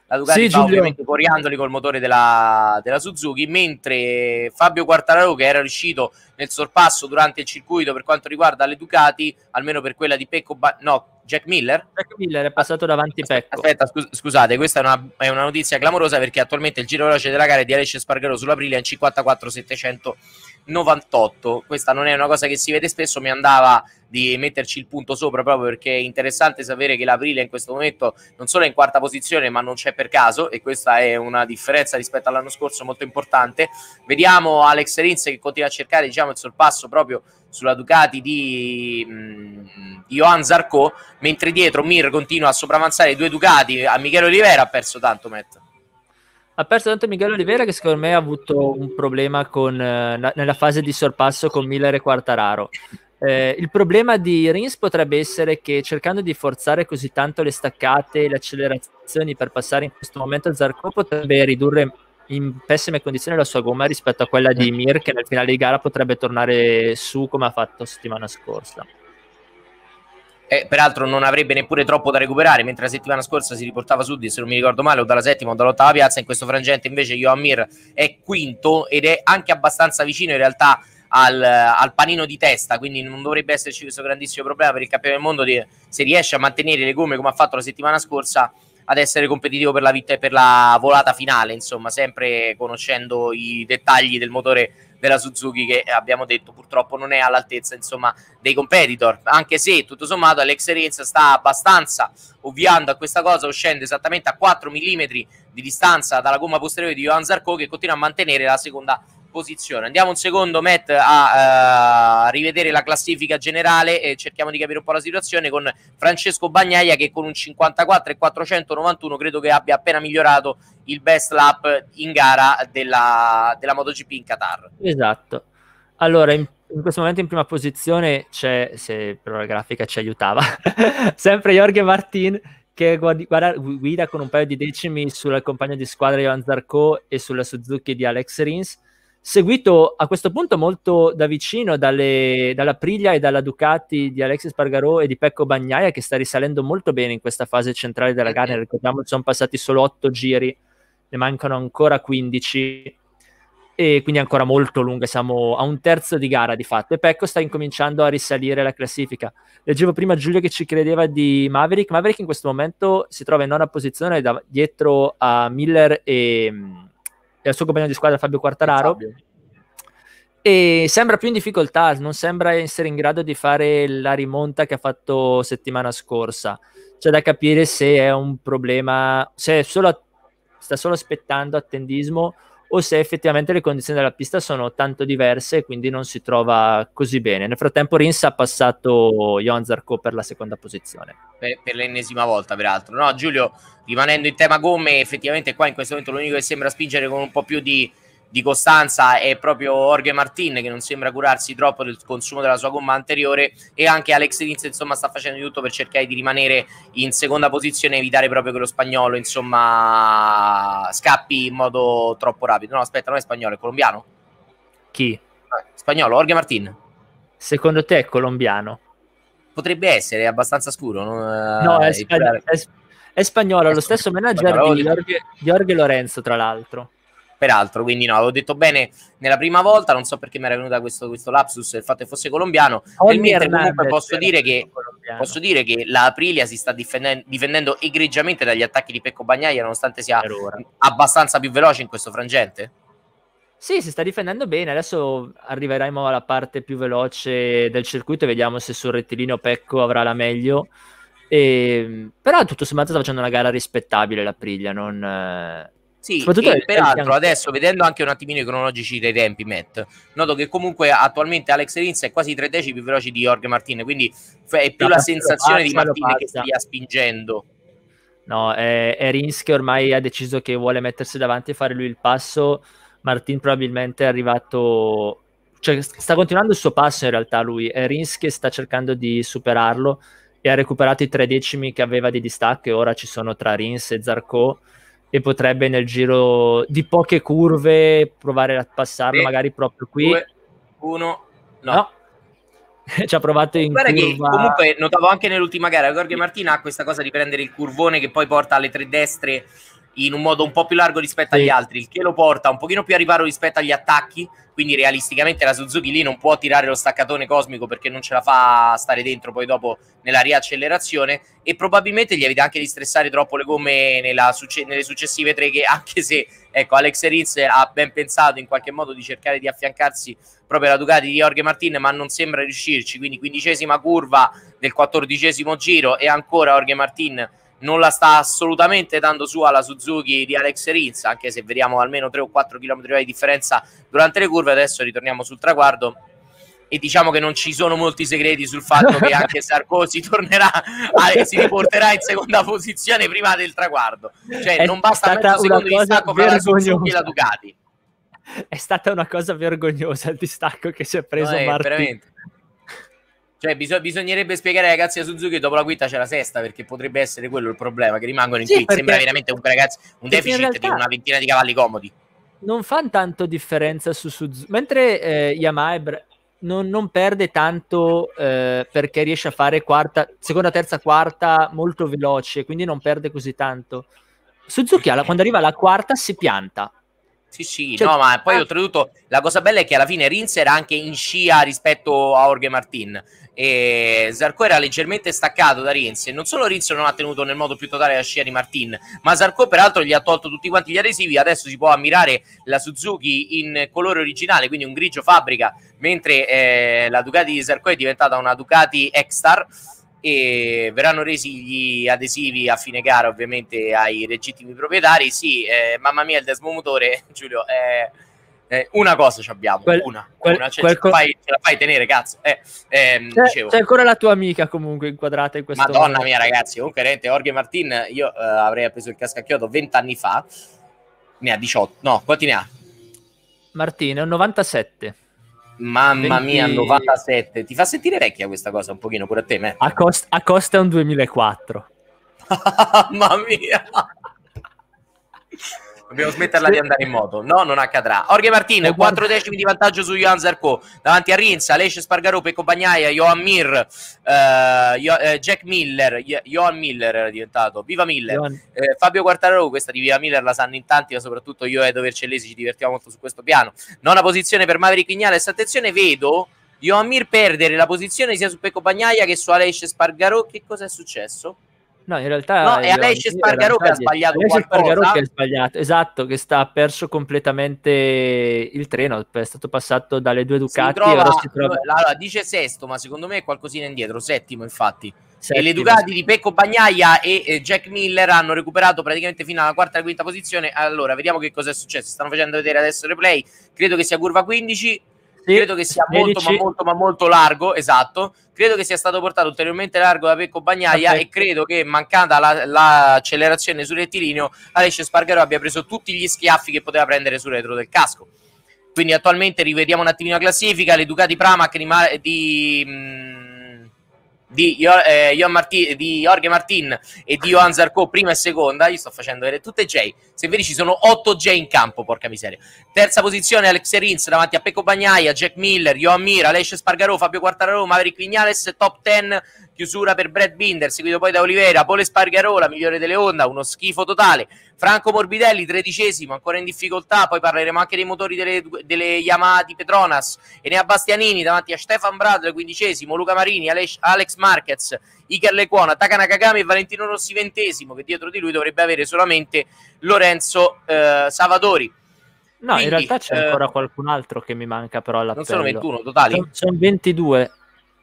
S1: La Ducati
S2: Sì,
S1: fa
S2: Giulio.
S1: ovviamente coriandoli col motore della, della Suzuki, mentre Fabio Quartararo, che era riuscito nel sorpasso durante il circuito per quanto riguarda le Ducati, almeno per quella di Pecco, Ba- no, Jack Miller,
S2: Jack Miller è passato davanti Pecco.
S1: Aspetta, scus- scusate, questa è una, è una notizia clamorosa perché attualmente il giro veloce della gara è di Alessio Spargaro sull'Aprilia in 98. Questa non è una cosa che si vede spesso, mi andava di metterci il punto sopra proprio perché è interessante sapere che l'Aprilia in questo momento non solo è in quarta posizione ma non c'è per caso e questa è una differenza rispetto all'anno scorso molto importante. Vediamo Alex Rins che continua a cercare diciamo, il sorpasso proprio sulla Ducati di, mh, di Johan Zarco, mentre dietro Mir continua a sopravanzare i due Ducati, a Michele Olivera ha perso tanto Matt.
S2: Ha perso tanto Miguel Oliveira che secondo me ha avuto un problema con, eh, nella fase di sorpasso con Miller e Quartararo. Eh, il problema di Rins potrebbe essere che cercando di forzare così tanto le staccate e le accelerazioni per passare in questo momento Zarco potrebbe ridurre in pessime condizioni la sua gomma rispetto a quella di Mir che nel finale di gara potrebbe tornare su come ha fatto settimana scorsa.
S1: Eh, peraltro non avrebbe neppure troppo da recuperare, mentre la settimana scorsa si riportava su di, se non mi ricordo male, o dalla settima o dall'ottava piazza, in questo frangente invece Johan Mir è quinto ed è anche abbastanza vicino in realtà al, al, panino di testa, quindi non dovrebbe esserci questo grandissimo problema per il campione del mondo di, se riesce a mantenere le gomme come ha fatto la settimana scorsa ad essere competitivo per la, vita per la volata finale, insomma, sempre conoscendo i dettagli del motore della Suzuki che abbiamo detto purtroppo non è all'altezza insomma dei competitor. Anche se tutto sommato Alex Rins sta abbastanza ovviando a questa cosa uscendo esattamente a 4 mm di distanza dalla gomma posteriore di Johan Zarco che continua a mantenere la seconda posizione. Andiamo un secondo, Matt, a uh, rivedere la classifica generale e cerchiamo di capire un po' la situazione con Francesco Bagnaia che con un 54 e 491 credo che abbia appena migliorato il best lap in gara della, della MotoGP in Qatar.
S2: Esatto. Allora, in, in, questo momento in prima posizione c'è, se però la grafica ci aiutava, sempre Jorge Martin che guarda, guida con un paio di decimi sul compagno di squadra Johan Zarco e sulla Suzuki di Alex Rins seguito a questo punto molto da vicino dalle, dalla Priglia e dalla Ducati di Alexis Pargarò e di Pecco Bagnaia che sta risalendo molto bene in questa fase centrale della gara, ricordiamo che sono passati solo 8 giri, ne mancano ancora 15 e quindi ancora molto lunga, siamo a un terzo di gara di fatto. E Pecco sta incominciando a risalire la classifica. Leggevo prima Giulio che ci credeva di Maverick, Maverick in questo momento si trova in nona posizione da, dietro a Miller e e al suo compagno di squadra Fabio Quartararo. Fabio. E sembra più in difficoltà, non sembra essere in grado di fare la rimonta che ha fatto settimana scorsa. C'è da capire se è un problema, se solo, sta solo aspettando attendismo o se effettivamente le condizioni della pista sono tanto diverse e quindi non si trova così bene. Nel frattempo Rins ha passato Johan Zarco per la seconda posizione.
S1: Per, per, l'ennesima volta, peraltro. No, Giulio, rimanendo in tema gomme, effettivamente qua in questo momento l'unico che sembra spingere con un po' più di di costanza è proprio Jorge Martin che non sembra curarsi troppo del consumo della sua gomma anteriore e anche Alex Rins insomma sta facendo di tutto per cercare di rimanere in seconda posizione e evitare proprio che lo spagnolo insomma scappi in modo troppo rapido no aspetta non è spagnolo è colombiano
S2: chi? Eh,
S1: spagnolo Jorge Martin
S2: secondo te è colombiano?
S1: potrebbe essere è abbastanza scuro
S2: non... no è, spagn- è, è spagnolo è lo stesso manager spagnolo. di Jorge, Jorge Lorenzo tra l'altro
S1: peraltro, quindi no, avevo detto bene nella prima volta, non so perché mi era venuta questo, questo lapsus il fatto che fosse colombiano, nel mentre comunque posso dire, che, posso dire che la Aprilia si sta difendendo, difendendo egregiamente dagli attacchi di Pecco Bagnaia, nonostante sia abbastanza più veloce in questo frangente.
S2: Sì, si sta difendendo bene. Adesso arriveremo alla parte più veloce del circuito e vediamo se sul rettilineo Pecco avrà la meglio. E, però tutto sommato sta facendo una gara rispettabile la Priglia, non,
S1: sì, e peraltro adesso vedendo anche un attimino i cronologici dei tempi, Matt, noto che comunque attualmente Alex Rins è quasi tre decimi più veloce di Jorge Martin, quindi è più no, la sensazione pazza, di Martin che stia spingendo.
S2: No, è, è Rins che ormai ha deciso che vuole mettersi davanti e fare lui il passo. Martin probabilmente è arrivato, cioè sta continuando il suo passo in realtà lui, è Rins che sta cercando di superarlo e ha recuperato i tre decimi che aveva di distacco e ora ci sono tra Rins e Zarco e potrebbe nel giro di poche curve provare a passarlo, magari proprio qui. Due,
S1: uno, no. no.
S2: ci ha provato in Guarda curva...
S1: che comunque notavo anche nell'ultima gara Jorge Martina ha questa cosa di prendere il curvone che poi porta alle tre destre in un modo un po' più largo rispetto sì. agli altri, il che lo porta un pochino più a riparo rispetto agli attacchi, quindi realisticamente la Suzuki lì non può tirare lo staccatone cosmico perché non ce la fa stare dentro poi dopo nella riaccelerazione e probabilmente gli evita anche di stressare troppo le gomme succe- nelle successive tre che anche se ecco, Alex Rins ha ben pensato in qualche modo di cercare di affiancarsi proprio alla Ducati di Jorge Martin, ma non sembra riuscirci, quindi quindicesima curva del quattordicesimo giro e ancora Jorge Martin non la sta assolutamente dando su alla Suzuki di Alex Rins, anche se vediamo almeno 3 o 4 km di differenza durante le curve, adesso ritorniamo sul traguardo e diciamo che non ci sono molti segreti sul fatto che anche Sarkozy tornerà a, si riporterà in seconda posizione prima del traguardo. Cioè
S2: È
S1: non basta mezzo secondo di distacco fra la Suzuki e la Ducati.
S2: È stata una cosa vergognosa il distacco che si è preso
S1: No,
S2: Martin.
S1: veramente cioè biso- bisognerebbe spiegare ai ragazzi della Suzuki che dopo la quinta c'è la sesta perché potrebbe essere quello il problema che rimangono in
S2: Sì,
S1: quinta sembra veramente un, ragazzi, un deficit di
S2: realtà-
S1: una ventina di cavalli comodi.
S2: Non fa tanto differenza su Suzuki mentre eh, Yamaha bra- non, non perde tanto eh, perché riesce a fare quarta, seconda, terza, quarta molto veloce quindi non perde così tanto. Suzuki alla- quando arriva alla quarta si pianta.
S1: Sì, sì,
S2: Cioè-
S1: no, ma poi
S2: ah.
S1: oltretutto la cosa bella è che alla fine Rins era anche in scia rispetto a Jorge Martin e Zarco era leggermente staccato da Rins e non solo Rins non ha tenuto nel modo più totale la scia di Martin, ma Zarco peraltro gli ha tolto tutti quanti gli adesivi, adesso si può ammirare la Suzuki in colore originale, quindi un grigio fabbrica, mentre eh, la Ducati di Zarco è diventata una Ducati X-Star e verranno resi gli adesivi a fine gara ovviamente ai legittimi proprietari. Sì, eh, mamma mia il desmomotore Giulio eh, eh, una cosa ci abbiamo
S2: Quel-
S1: una,
S2: quel-
S1: una, cioè,
S2: quel
S1: ce, la fai, ce la fai tenere cazzo eh, ehm,
S2: c'è, c'è ancora la tua amica comunque inquadrata in questo
S1: Madonna
S2: momento.
S1: mia ragazzi comunque veramente Jorge Martin io eh, avrei preso il casco a chiodo 20 anni fa ne ha 18 no quanti ne ha?
S2: Martino è un 97
S1: mamma
S2: 20
S1: mia 97 ti fa sentire vecchia questa cosa un pochino pure a te me?
S2: a, cost- a costa è un 2004
S1: Mamma mia. Dobbiamo smetterla di andare in moto. No, non accadrà. Jorge Martin,
S2: Eh, guarda-
S1: 4 decimi di vantaggio su Johan Zarco. Davanti a Rins, Alesce Spargarò, Pecco Bagnaia, Johan Mir, eh, Io- eh, Jack Miller, Io- Johan Miller era diventato, Viva Miller. Eh, Fabio Quartararo, questa di Viva Miller la sanno in tanti, ma soprattutto io e Edo Vercellesi ci divertiamo molto su questo piano. Nona posizione per Maverick Vignales. Attenzione, vedo Johan Mir perdere la posizione sia su Pecco Bagnaia che su Alesce Spargarò. Che cosa è successo?
S2: No, in realtà
S1: No, è
S2: Johan
S1: Alessia
S2: in
S1: che ha sbagliato
S2: Alessia. Spargarò che ha sbagliato, esatto, che sta ha perso completamente il treno, è stato passato dalle due Ducati
S1: trova,
S2: e ora si trova
S1: allora, dice sesto, ma secondo me è qualcosina indietro, settimo infatti. E
S2: settimo.
S1: le Ducati di Pecco Bagnaia e eh, Jack Miller hanno recuperato praticamente fino alla quarta e quinta posizione. Allora, vediamo che cosa è successo. Stanno facendo vedere adesso il replay. Credo che sia curva 15.
S2: Sì,
S1: Credo che sia molto,
S2: 16.
S1: ma molto, ma molto largo. Esatto. Credo che sia stato portato ulteriormente largo da Pecco Bagnaia.
S2: Perfetto.
S1: E credo che, mancata la- l'accelerazione sul rettilineo, Alessio Spargaro abbia preso tutti gli schiaffi che poteva prendere sul retro del casco. Quindi attualmente rivediamo un attimino la classifica, le Ducati Pramac di, di, mh, di, eh, Marti- di Jorge Martin e di Johan Zarco prima e seconda, io sto facendo vedere tutte J, se vedi ci sono 8 J in campo, porca miseria. Terza posizione Alex Rins davanti a Pecco Bagnaia, Jack Miller, Johan Mir, Alessio Spargarò, Fabio Quartararo, Maverick Vignales, top 10, chiusura per Brad Binder, seguito poi da Oliveira, Pole Spargarò, la migliore delle Honda, uno schifo totale. Franco Morbidelli, tredicesimo, ancora in difficoltà. Poi parleremo anche dei motori delle, delle Yamaha di Petronas. E ne ha Bastianini davanti a Stefan Bradley, quindicesimo, Luca Marini, Alex, Alex Marquez, Iker Lecuona, Taka Nakagami e Valentino Rossi, ventesimo, che dietro di lui dovrebbe avere solamente Lorenzo eh, Savadori.
S2: No,
S1: Quindi,
S2: in realtà c'è
S1: eh,
S2: ancora qualcun altro che mi manca però all'appello.
S1: Non sono 21 totali.
S2: Sono, sono 22.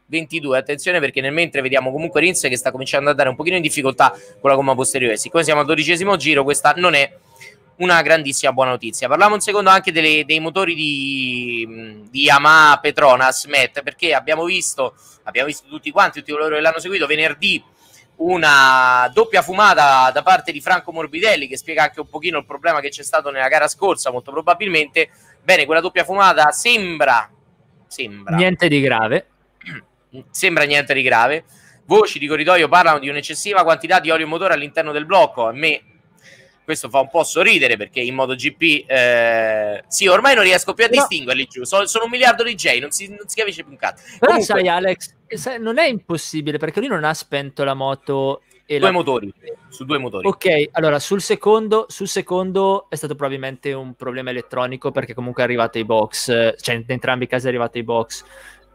S1: 22, attenzione perché nel mentre vediamo comunque Rins che sta cominciando a dare un pochino in difficoltà con la gomma posteriore. Siccome siamo al dodicesimo giro, questa non è una grandissima buona notizia. Parliamo un secondo anche delle- dei motori di, di Yamaha Petronas Met, perché abbiamo visto, abbiamo visto tutti quanti, tutti coloro che l'hanno seguito venerdì una doppia fumata da parte di Franco Morbidelli che spiega anche un pochino il problema che c'è stato nella gara scorsa, molto probabilmente. Bene, quella doppia fumata sembra sembra
S2: Niente di grave.
S1: Sembra niente di grave. Voci di corridoio parlano di un'eccessiva quantità di olio motore all'interno del blocco. A me questo fa un po' sorridere perché in MotoGP eh, sì, ormai non riesco più a distinguerli giù. Sono, sono un miliardo di J, non si, non si capisce più un cazzo.
S2: Però
S1: Comunque,
S2: sai Alex, sai, non è impossibile perché lui non ha spento la moto e
S1: due
S2: la...
S1: motori, su due motori.
S2: Ok, allora sul secondo, sul secondo è stato probabilmente un problema elettronico perché comunque è arrivato ai box, cioè in entrambi i casi è arrivato ai box.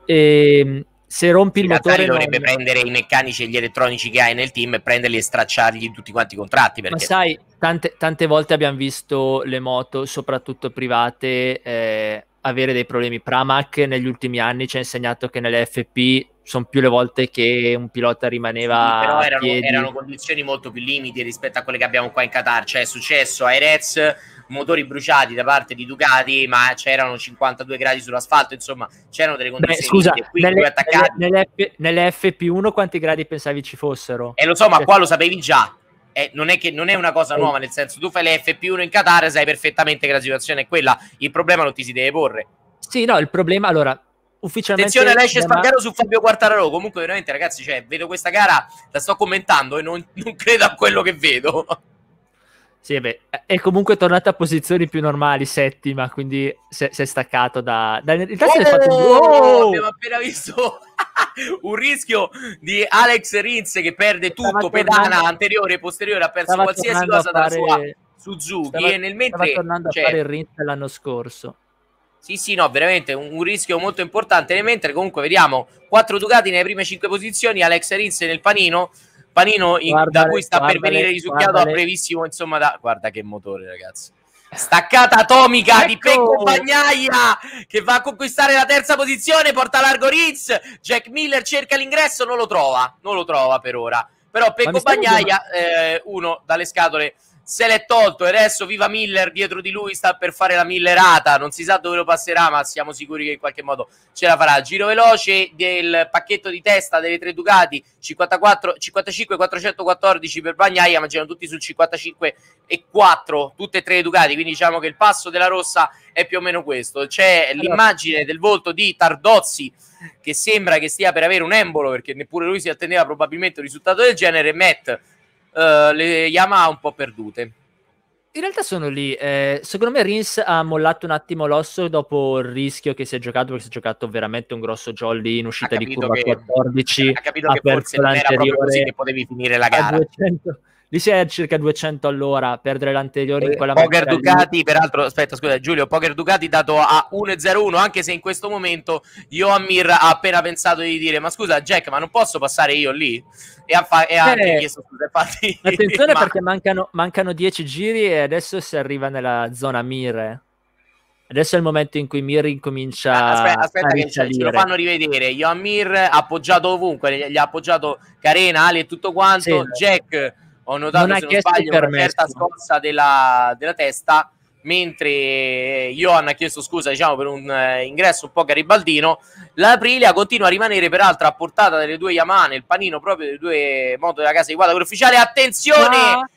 S2: E, se rompi il
S1: In
S2: motore
S1: dovrebbe
S2: non-
S1: prendere i meccanici e gli elettronici che hai nel team e prenderli e stracciargli tutti quanti i contratti.
S2: Ma
S1: Perché
S2: sai, tante, tante volte abbiamo visto le moto, soprattutto private, eh, avere dei problemi. Pramac negli ultimi anni ci ha insegnato che nelle FP sono più le volte che un pilota rimaneva
S1: Sì, però erano, erano condizioni molto più limiti rispetto a quelle che abbiamo qua in Qatar. Cioè, è successo ai Reds motori bruciati da parte di Ducati, ma c'erano 52 gradi sull'asfalto. Insomma, c'erano delle
S2: Beh,
S1: condizioni
S2: scusa,
S1: qui due
S2: nelle,
S1: attaccati.
S2: nelle- nelle F- nelle FP1 quanti gradi pensavi ci fossero?
S1: E lo so, ma
S2: Cioè,
S1: qua lo sapevi già. Eh, non, è che, non è una cosa
S2: Sì.
S1: nuova, nel senso, tu fai le FP1 in Qatar, sai perfettamente che la situazione è quella. Il problema non ti si deve porre.
S2: Sì, no, il problema, allora, ufficialmente...
S1: Attenzione,
S2: Yamaha-
S1: Spargaro su Fabio Quartararo. Comunque, veramente, ragazzi, cioè, vedo questa gara, la sto commentando e non, non credo a quello che vedo.
S2: Sì, beh, è comunque tornata a posizioni più normali, settima, quindi si è, si è staccato da... da in realtà se l'è fatto...
S1: Oh,
S2: Oh!
S1: Abbiamo appena visto un rischio di Alex Rins che perde
S2: Stava
S1: tutto, pedana
S2: tornando-
S1: anteriore e posteriore, ha perso
S2: Stava
S1: qualsiasi cosa dalla sua
S2: fare-
S1: Suzuki
S2: stava-
S1: e nel
S2: Stava
S1: mentre
S2: tornando
S1: cioè,
S2: a fare il Rins dell'anno scorso.
S1: Sì, sì, no, veramente un, un rischio molto importante. Nel mentre comunque vediamo quattro Ducati nelle prime cinque posizioni, Alex Rins nel panino, panino in- da
S2: Guardale,
S1: cui sta per
S2: guardale,
S1: venire risucchiato a brevissimo, insomma, da... guarda che motore, ragazzi. Staccata atomica di
S2: Ecco!
S1: Pecco Bagnaia che va a conquistare la terza posizione, porta largo Rins, Jack Miller cerca l'ingresso, non lo trova, non lo trova per ora. Però Pecco Bagnaia, eh, uno dalle scatole se l'è tolto e adesso viva Miller dietro di lui sta per fare la millerata. Non si sa dove lo passerà ma siamo sicuri che in qualche modo ce la farà. Giro veloce del pacchetto di testa delle tre Ducati. 54, 55 414 per Bagnaia ma c'erano tutti sul 55 e 4 tutte e tre Ducati. Quindi diciamo che il passo della rossa è più o meno questo. C'è l'immagine del volto di Tardozzi che sembra che stia per avere un embolo perché neppure lui si attendeva probabilmente un risultato del genere. Matt eh, le Yamaha un po' perdute.
S2: In realtà sono lì. eh, secondo me Rins ha mollato un attimo l'osso dopo il rischio che si è giocato, perché si è giocato veramente un grosso jolly in uscita di curva
S1: che-
S2: 14.
S1: Ha capito che forse non era proprio così che potevi finire la gara.
S2: 200. Lì si è circa 200 all'ora, perdere l'anteriore in quella
S1: Poker
S2: maniera lì.
S1: Ducati, peraltro, aspetta, scusa Giulio, Poker Ducati dato a 1-0-1, anche se in questo momento Johan Mir ha appena pensato di dire, ma scusa Jack, ma non posso passare io lì? E ha, fa- e ha anche
S2: Eh,
S1: chiesto scusa, infatti...
S2: Attenzione
S1: ma-
S2: perché mancano, mancano 10 giri e adesso si arriva nella zona Mir. Adesso è il momento in cui Mir incomincia
S1: Aspetta, aspetta
S2: a
S1: che ce, ce lo
S2: risalire.
S1: fanno rivedere. Johan Mir appoggiato ovunque, gli ha appoggiato Carena, Ali e tutto quanto.
S2: Sì.
S1: Jack, ho notato
S2: Non
S1: se non sbaglio una certa scossa della, della testa, mentre Johan ha chiesto scusa diciamo per un eh, ingresso un po' garibaldino. La Aprilia continua a rimanere peraltro a portata delle due Yamaha nel panino proprio delle due moto della casa di guarda ufficiale. Attenzione!
S2: Ma-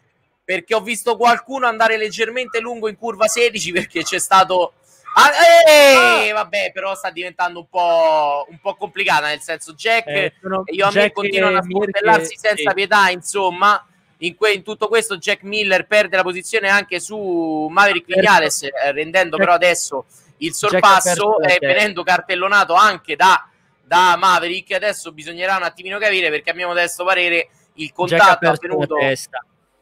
S1: perché ho visto qualcuno andare leggermente lungo in curva 16 perché c'è stato Ah, eh, vabbè, però sta diventando un po', un po' complicata, nel senso Jack
S2: Eh,
S1: e
S2: Jack
S1: continuano a sportellarsi senza pietà, insomma. In, que- in tutto questo Jack Miller perde la posizione anche su Maverick Vignales, eh, rendendo però adesso il sorpasso e venendo cartellonato anche da, da Maverick. Adesso bisognerà un attimino capire perché a mio modesto parere il contatto è avvenuto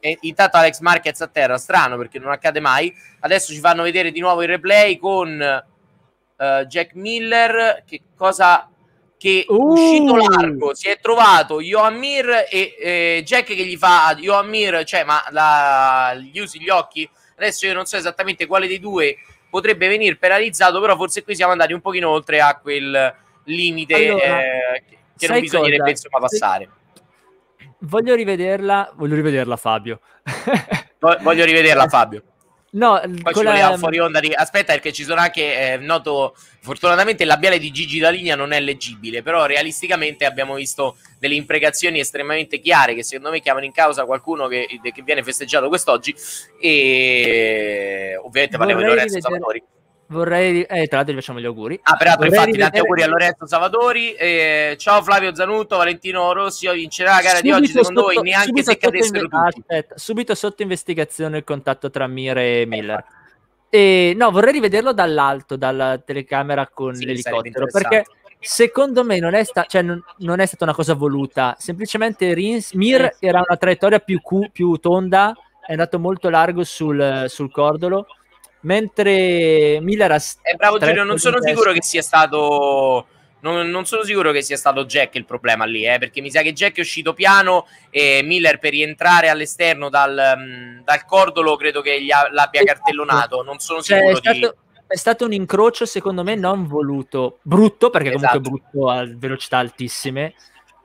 S1: e intanto Alex Marquez a terra, strano perché non accade mai. Adesso ci fanno vedere di nuovo il replay con eh, Jack Miller. Che cosa che
S2: Uh!
S1: uscito largo si è trovato Johan Mir e eh, Jack che gli fa Johan Mir, cioè ma la, gli usi gli occhi. Adesso io non so esattamente quale dei due potrebbe venire penalizzato, però forse qui siamo andati un pochino oltre a quel limite
S2: Allora,
S1: eh, che- non bisognerebbe
S2: cosa?
S1: insomma passare.
S2: Voglio rivederla, voglio rivederla Fabio.
S1: Vo- Voglio rivederla Fabio.
S2: No,
S1: Poi
S2: con la-
S1: fuori onda di... Aspetta, perché ci sono anche, eh, noto, fortunatamente il labiale di Gigi da linea non è leggibile, però realisticamente abbiamo visto delle imprecazioni estremamente chiare che secondo me chiamano in causa qualcuno che, che viene festeggiato quest'oggi e ovviamente parliamo di Lorenzo
S2: rivedere-
S1: Salvatori.
S2: Vorrei eh, tra l'altro gli facciamo gli auguri.
S1: Ah, peraltro,
S2: Vorrei
S1: infatti, tanti auguri a Lorenzo Salvatori. eh, ciao Flavio Zanutto, Valentino Rossi. Vincerà la gara di oggi,
S2: Subito
S1: secondo
S2: sotto-
S1: voi, neanche
S2: subito
S1: se cadessero
S2: inve- aspetta, subito sotto investigazione il contatto tra Mir e Miller. E, no, vorrei rivederlo dall'alto, dalla telecamera con
S1: Sì,
S2: l'elicottero, perché secondo me non è, sta- cioè, non, non è stata una cosa voluta. Semplicemente Rins, Mir era una traiettoria più, cu- più tonda, è andato molto largo sul, sul cordolo, mentre Miller ha...
S1: Eh, bravo Giulio, non sono sicuro che sia stato Non, non sono sicuro che sia stato Jack il problema lì, eh, perché mi sa che Jack è uscito piano e Miller per rientrare all'esterno dal, mm, dal cordolo credo che gli a- l'abbia cartellonato. Non sono
S2: Cioè,
S1: sicuro
S2: è, stato,
S1: di...
S2: è stato un incrocio, secondo me, non voluto. Brutto, perché comunque
S1: Esatto.
S2: brutto a velocità altissime.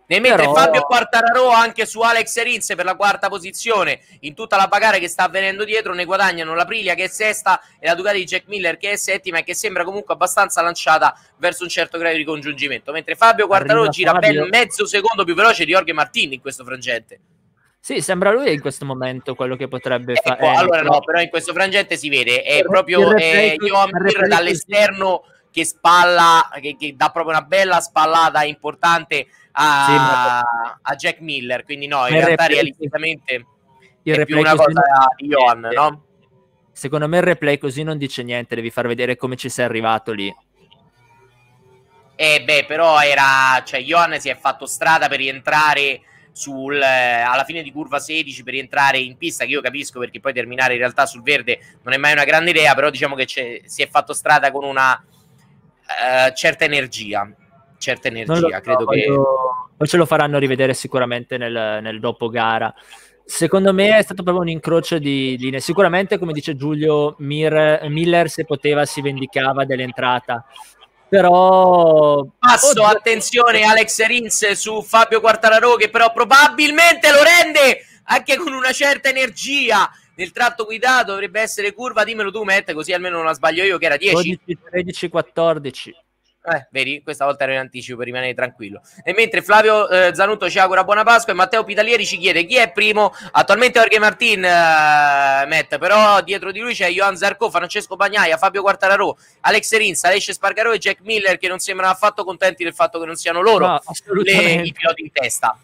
S1: Ne mette
S2: Però-
S1: Fabio Quartararo anche su Alex Rins per la quarta posizione in tutta la bagarre che sta avvenendo dietro. Ne guadagnano la Prilia che è sesta e la Ducati di Jack Miller che è settima e che sembra comunque abbastanza lanciata verso un certo grado di congiungimento. Mentre Fabio Quartararo
S2: Arriva
S1: gira
S2: Fabio.
S1: ben mezzo secondo più veloce di Jorge Martin in questo frangente.
S2: Sì, sembra lui in questo momento quello che potrebbe
S1: Ecco,
S2: fare.
S1: allora no, però in questo frangente si vede, è proprio eh, Johan dall'esterno che spalla, che, che dà proprio una bella spallata importante a,
S2: Sì, ma-
S1: a Jack Miller, quindi no, in
S2: il
S1: realtà
S2: replay-
S1: realisticamente
S2: il
S1: è più una cosa di Johan,
S2: niente.
S1: no?
S2: Secondo me il replay così non dice niente, devi far vedere come ci sei arrivato lì.
S1: Eh beh, però era, cioè Johan si è fatto strada per rientrare sul, eh, alla fine di curva 16 per rientrare in pista, che io capisco perché poi terminare in realtà sul verde non è mai una grande idea, però diciamo che c'è- si è fatto strada con una eh, certa energia, certa energia,
S2: so,
S1: credo che...
S2: voglio- Poi ce lo faranno rivedere sicuramente nel, nel dopo gara. Secondo me è stato proprio un incrocio di linee. Sicuramente, come dice Giulio, Mir- Miller se poteva si vendicava dell'entrata. Però
S1: Passo,
S2: Oddio,
S1: attenzione Alex Rins su Fabio Quartararo che però probabilmente lo rende anche con una certa energia nel tratto guidato, dovrebbe essere curva, dimmelo tu Matt, così almeno non la sbaglio io che era 10.
S2: 12, 13, 14.
S1: Eh, vedi, questa volta ero in anticipo per rimanere tranquillo. E mentre Flavio eh, Zanutto ci augura buona Pasqua e Matteo Pitalieri ci chiede chi è primo. Attualmente Jorge Martin, eh, Matt, però dietro di lui c'è Johan Zarco, Francesco Bagnaia, Fabio Quartararo, Alex Rins, Alesce Spargaro e Jack Miller che non sembrano affatto contenti del fatto che non siano loro
S2: No,
S1: le- i piloti in testa.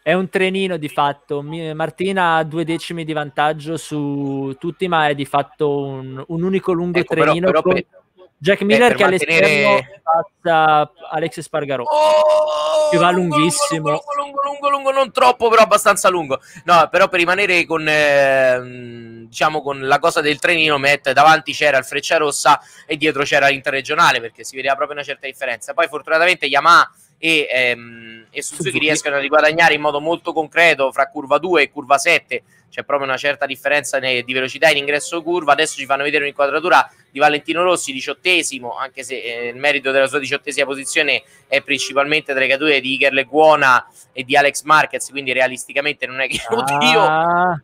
S2: È un trenino di fatto. Martina ha due decimi di vantaggio su tutti, ma è di fatto un, un unico lungo
S1: Ecco, però-
S2: trenino
S1: però
S2: con
S1: per-
S2: Jack Miller
S1: per
S2: che
S1: mantenere-
S2: all'esterno passa Alex Spargaro.
S1: Oh,
S2: Che va
S1: lungo,
S2: lunghissimo.
S1: Lungo, lungo, lungo, lungo, non troppo, però abbastanza lungo. No, però per rimanere con, ehm, diciamo, con la cosa del trenino, Matt, davanti c'era il Freccia Rossa e dietro c'era l'interregionale, perché si vedeva proprio una certa differenza. Poi fortunatamente Yamaha e, ehm, e Suzuki,
S2: Suzuki.
S1: riescono a riguadagnare in modo molto concreto fra curva 2 e curva 7. C'è proprio una certa differenza ne- di velocità in ingresso curva. Adesso ci fanno vedere un'inquadratura di Valentino Rossi, diciottesimo, anche se eh, il merito della sua diciottesima posizione è principalmente tra le categorie di Iker Leguona e di Alex Marquez, quindi realisticamente non è che oddio.
S2: Ah.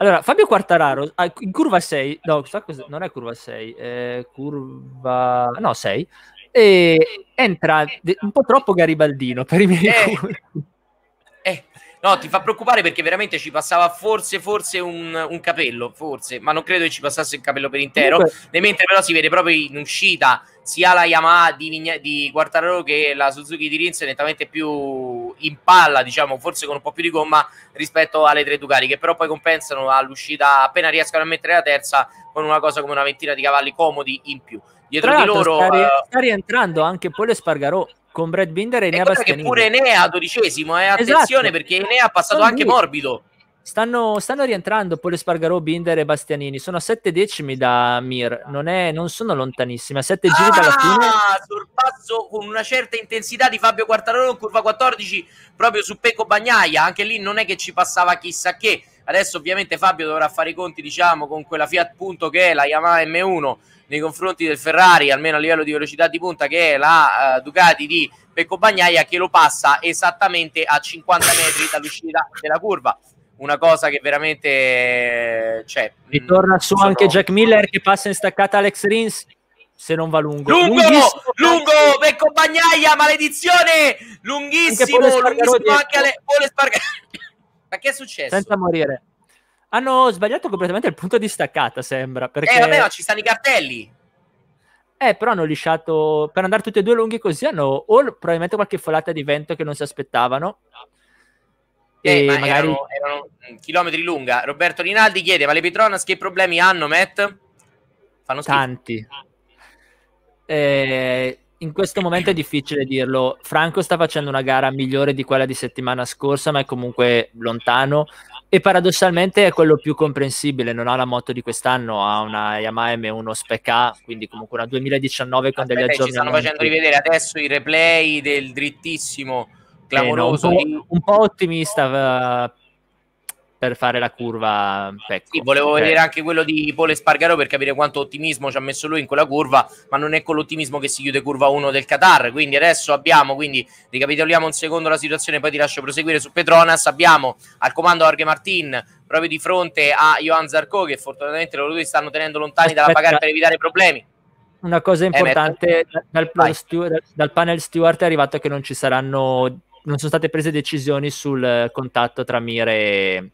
S2: Allora, Fabio Quartararo ah, in curva 6, no, non è curva 6, è curva no, 6. E entra un po' troppo garibaldino per i miei
S1: Eh. Eh, no, ti fa preoccupare perché veramente ci passava forse, forse un, un capello, forse, ma non credo che ci passasse il capello per intero.
S2: Comunque,
S1: Ne- mentre però si vede proprio in uscita sia la Yamaha di, Vigna- di Quartararo che la Suzuki di Rins nettamente più in palla, diciamo, forse con un po' più di gomma rispetto alle tre Ducati, che però poi compensano all'uscita appena riescono a mettere la terza con una cosa come una ventina di cavalli comodi in più. Dietro di loro
S2: sta, ri-
S1: eh,
S2: sta rientrando anche Pole Spargarò con Brad Binder e Enea Bastianini.
S1: pure Enea dodicesimo, eh, attenzione
S2: Esatto.
S1: perché Enea ha passato
S2: Sono
S1: anche
S2: lì.
S1: morbido.
S2: Stanno, stanno rientrando Pole Spargarò, Binder e Bastianini. Sono a 7 decimi da Mir, non, è- non sono lontanissimi. A 7 giri dalla fine.
S1: Ah, sorpasso con una certa intensità di Fabio Quartararo in curva 14 proprio su Pecco Bagnaia. Anche lì non è che ci passava chissà che. Adesso ovviamente Fabio dovrà fare i conti, diciamo, con quella Fiat Punto che è la Yamaha M1 nei confronti del Ferrari, almeno a livello di velocità di punta, che è la eh, Ducati di Pecco Bagnaia, che lo passa esattamente a 50 metri dall'uscita della curva. Una cosa che veramente cioè,
S2: Ritorna su
S1: sono-
S2: anche Jack Miller che passa in staccata Alex Rins. Se non va lungo,
S1: Lungo, lungo, Pecco Bagnaia, maledizione, lunghissimo,
S2: Anche
S1: lunghissimo anche alle Pole. Ma che è successo?
S2: senza morire. Hanno sbagliato completamente il punto di staccata, sembra. Perché...
S1: Eh vabbè, ma ci stanno i cartelli.
S2: Eh, però hanno lisciato per andare tutti e due lunghi così. Hanno o probabilmente qualche folata di vento che non si aspettavano.
S1: Eh,
S2: E
S1: ma
S2: magari
S1: erano, erano, mm, chilometri lunga. Roberto Rinaldi chiede, ma le Petronas che problemi hanno, Matt? Fanno schifo.
S2: tanti. Eh, in questo momento è difficile dirlo. Franco sta facendo una gara migliore di quella di settimana scorsa, ma è comunque lontano. E paradossalmente è quello più comprensibile, non ha la moto di quest'anno, ha una Yamaha M1 Spec A, quindi comunque una 2019 con degli aggiornamenti.
S1: ci stanno facendo rivedere adesso i replay del drittissimo
S2: Eh, no, un,
S1: clamoroso
S2: po', un po' ottimista per fare la curva Pecco.
S1: Sì, volevo
S2: Cioè,
S1: vedere anche quello di Pole Spargaro per capire quanto ottimismo ci ha messo lui in quella curva, ma non è con l'ottimismo che si chiude curva 1 del Qatar. Quindi adesso abbiamo, quindi ricapitoliamo un secondo la situazione, poi ti lascio proseguire su Petronas. Abbiamo al comando Jorge Martin proprio di fronte a Johan Zarco, che fortunatamente loro due stanno tenendo lontani dalla
S2: Aspetta.
S1: Pagar per evitare problemi.
S2: Una cosa importante, da- dal, stu- dal panel steward è arrivato che non ci saranno, non sono state prese decisioni sul eh, contatto tra Mir e, e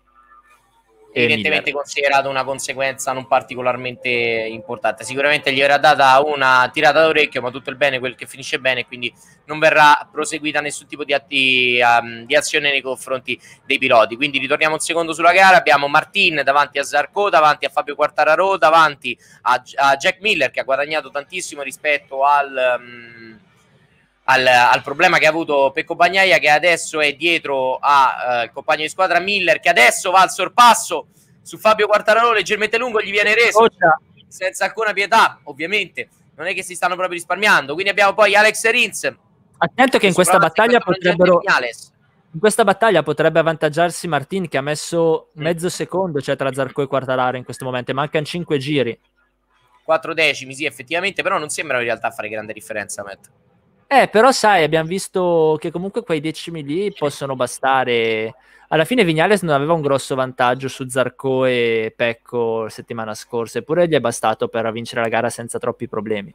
S1: evidentemente
S2: Miller.
S1: considerato una conseguenza non particolarmente importante. Sicuramente gli verrà data una tirata d'orecchio, ma tutto il bene, quel che finisce bene, quindi non verrà proseguita nessun tipo di, atti, um, di azione nei confronti dei piloti. Quindi ritorniamo un secondo sulla gara, abbiamo Martin davanti a Zarco, davanti a Fabio Quartararo, davanti a, a Jack Miller che ha guadagnato tantissimo rispetto al... um, al, al problema che ha avuto Pecco Bagnaia che adesso è dietro al compagno di squadra Miller che adesso va al sorpasso su Fabio Quartararo leggermente lungo gli viene reso senza alcuna pietà ovviamente. Non è che si stanno proprio risparmiando. Quindi abbiamo poi Alex Rins.
S2: Attento che in questa battaglia potrebbero in questa battaglia potrebbe avvantaggiarsi Martin che ha messo mezzo secondo cioè tra Zarco e Quartararo in questo momento mancano 5 giri.
S1: 4 decimi sì effettivamente però non sembrano in realtà fare grande differenza Matt.
S2: Eh però sai abbiamo visto che comunque quei decimi lì possono bastare alla fine Vignales non aveva un grosso vantaggio su Zarco e Pecco settimana scorsa eppure gli è bastato per vincere la gara senza troppi problemi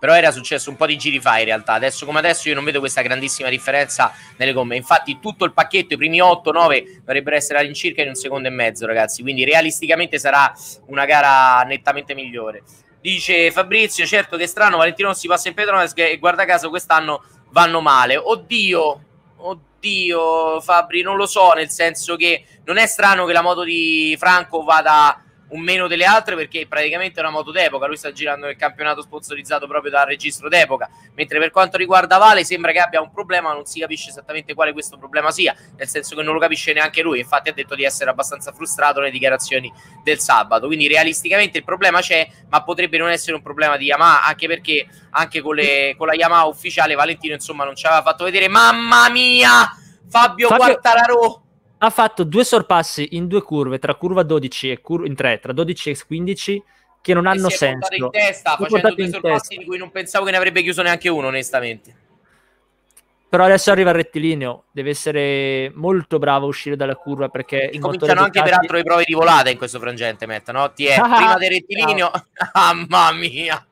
S1: però era successo un po' di giri fa in realtà. Adesso come adesso io non vedo questa grandissima differenza nelle gomme. Infatti tutto il pacchetto, i primi 8-9 dovrebbero essere all'incirca in un secondo e mezzo, ragazzi. Quindi realisticamente sarà una gara nettamente migliore. Dice Fabrizio, certo che è strano, Valentino non si passa in Petronas e guarda caso quest'anno vanno male. Oddio, oddio Fabri, non lo so, nel senso che non è strano che la moto di Franco vada un meno delle altre perché praticamente è una moto d'epoca, lui sta girando nel campionato sponsorizzato proprio dal registro d'epoca, mentre per quanto riguarda Vale sembra che abbia un problema, ma non si capisce esattamente quale questo problema sia, nel senso che non lo capisce neanche lui, infatti ha detto di essere abbastanza frustrato nelle dichiarazioni del sabato, quindi realisticamente il problema c'è, ma potrebbe non essere un problema di Yamaha, anche perché anche con, le, con la Yamaha ufficiale Valentino insomma non ci aveva fatto vedere, mamma mia, Fabio,
S2: Fabio-
S1: Quartararo!
S2: Ha fatto due sorpassi in due curve tra curva 12 e curva in tre tra 12 e 15 che non hanno
S1: e si è
S2: senso.
S1: in testa
S2: Si
S1: facendo due sorpassi
S2: testa.
S1: di cui non pensavo che ne avrebbe chiuso neanche uno onestamente.
S2: Però adesso arriva il rettilineo deve essere molto bravo a uscire dalla curva perché
S1: e cominciano anche
S2: Ducati-
S1: peraltro le prove di volata in questo frangente Matt, no? Ti è
S2: Ah,
S1: prima del rettilineo mamma mia.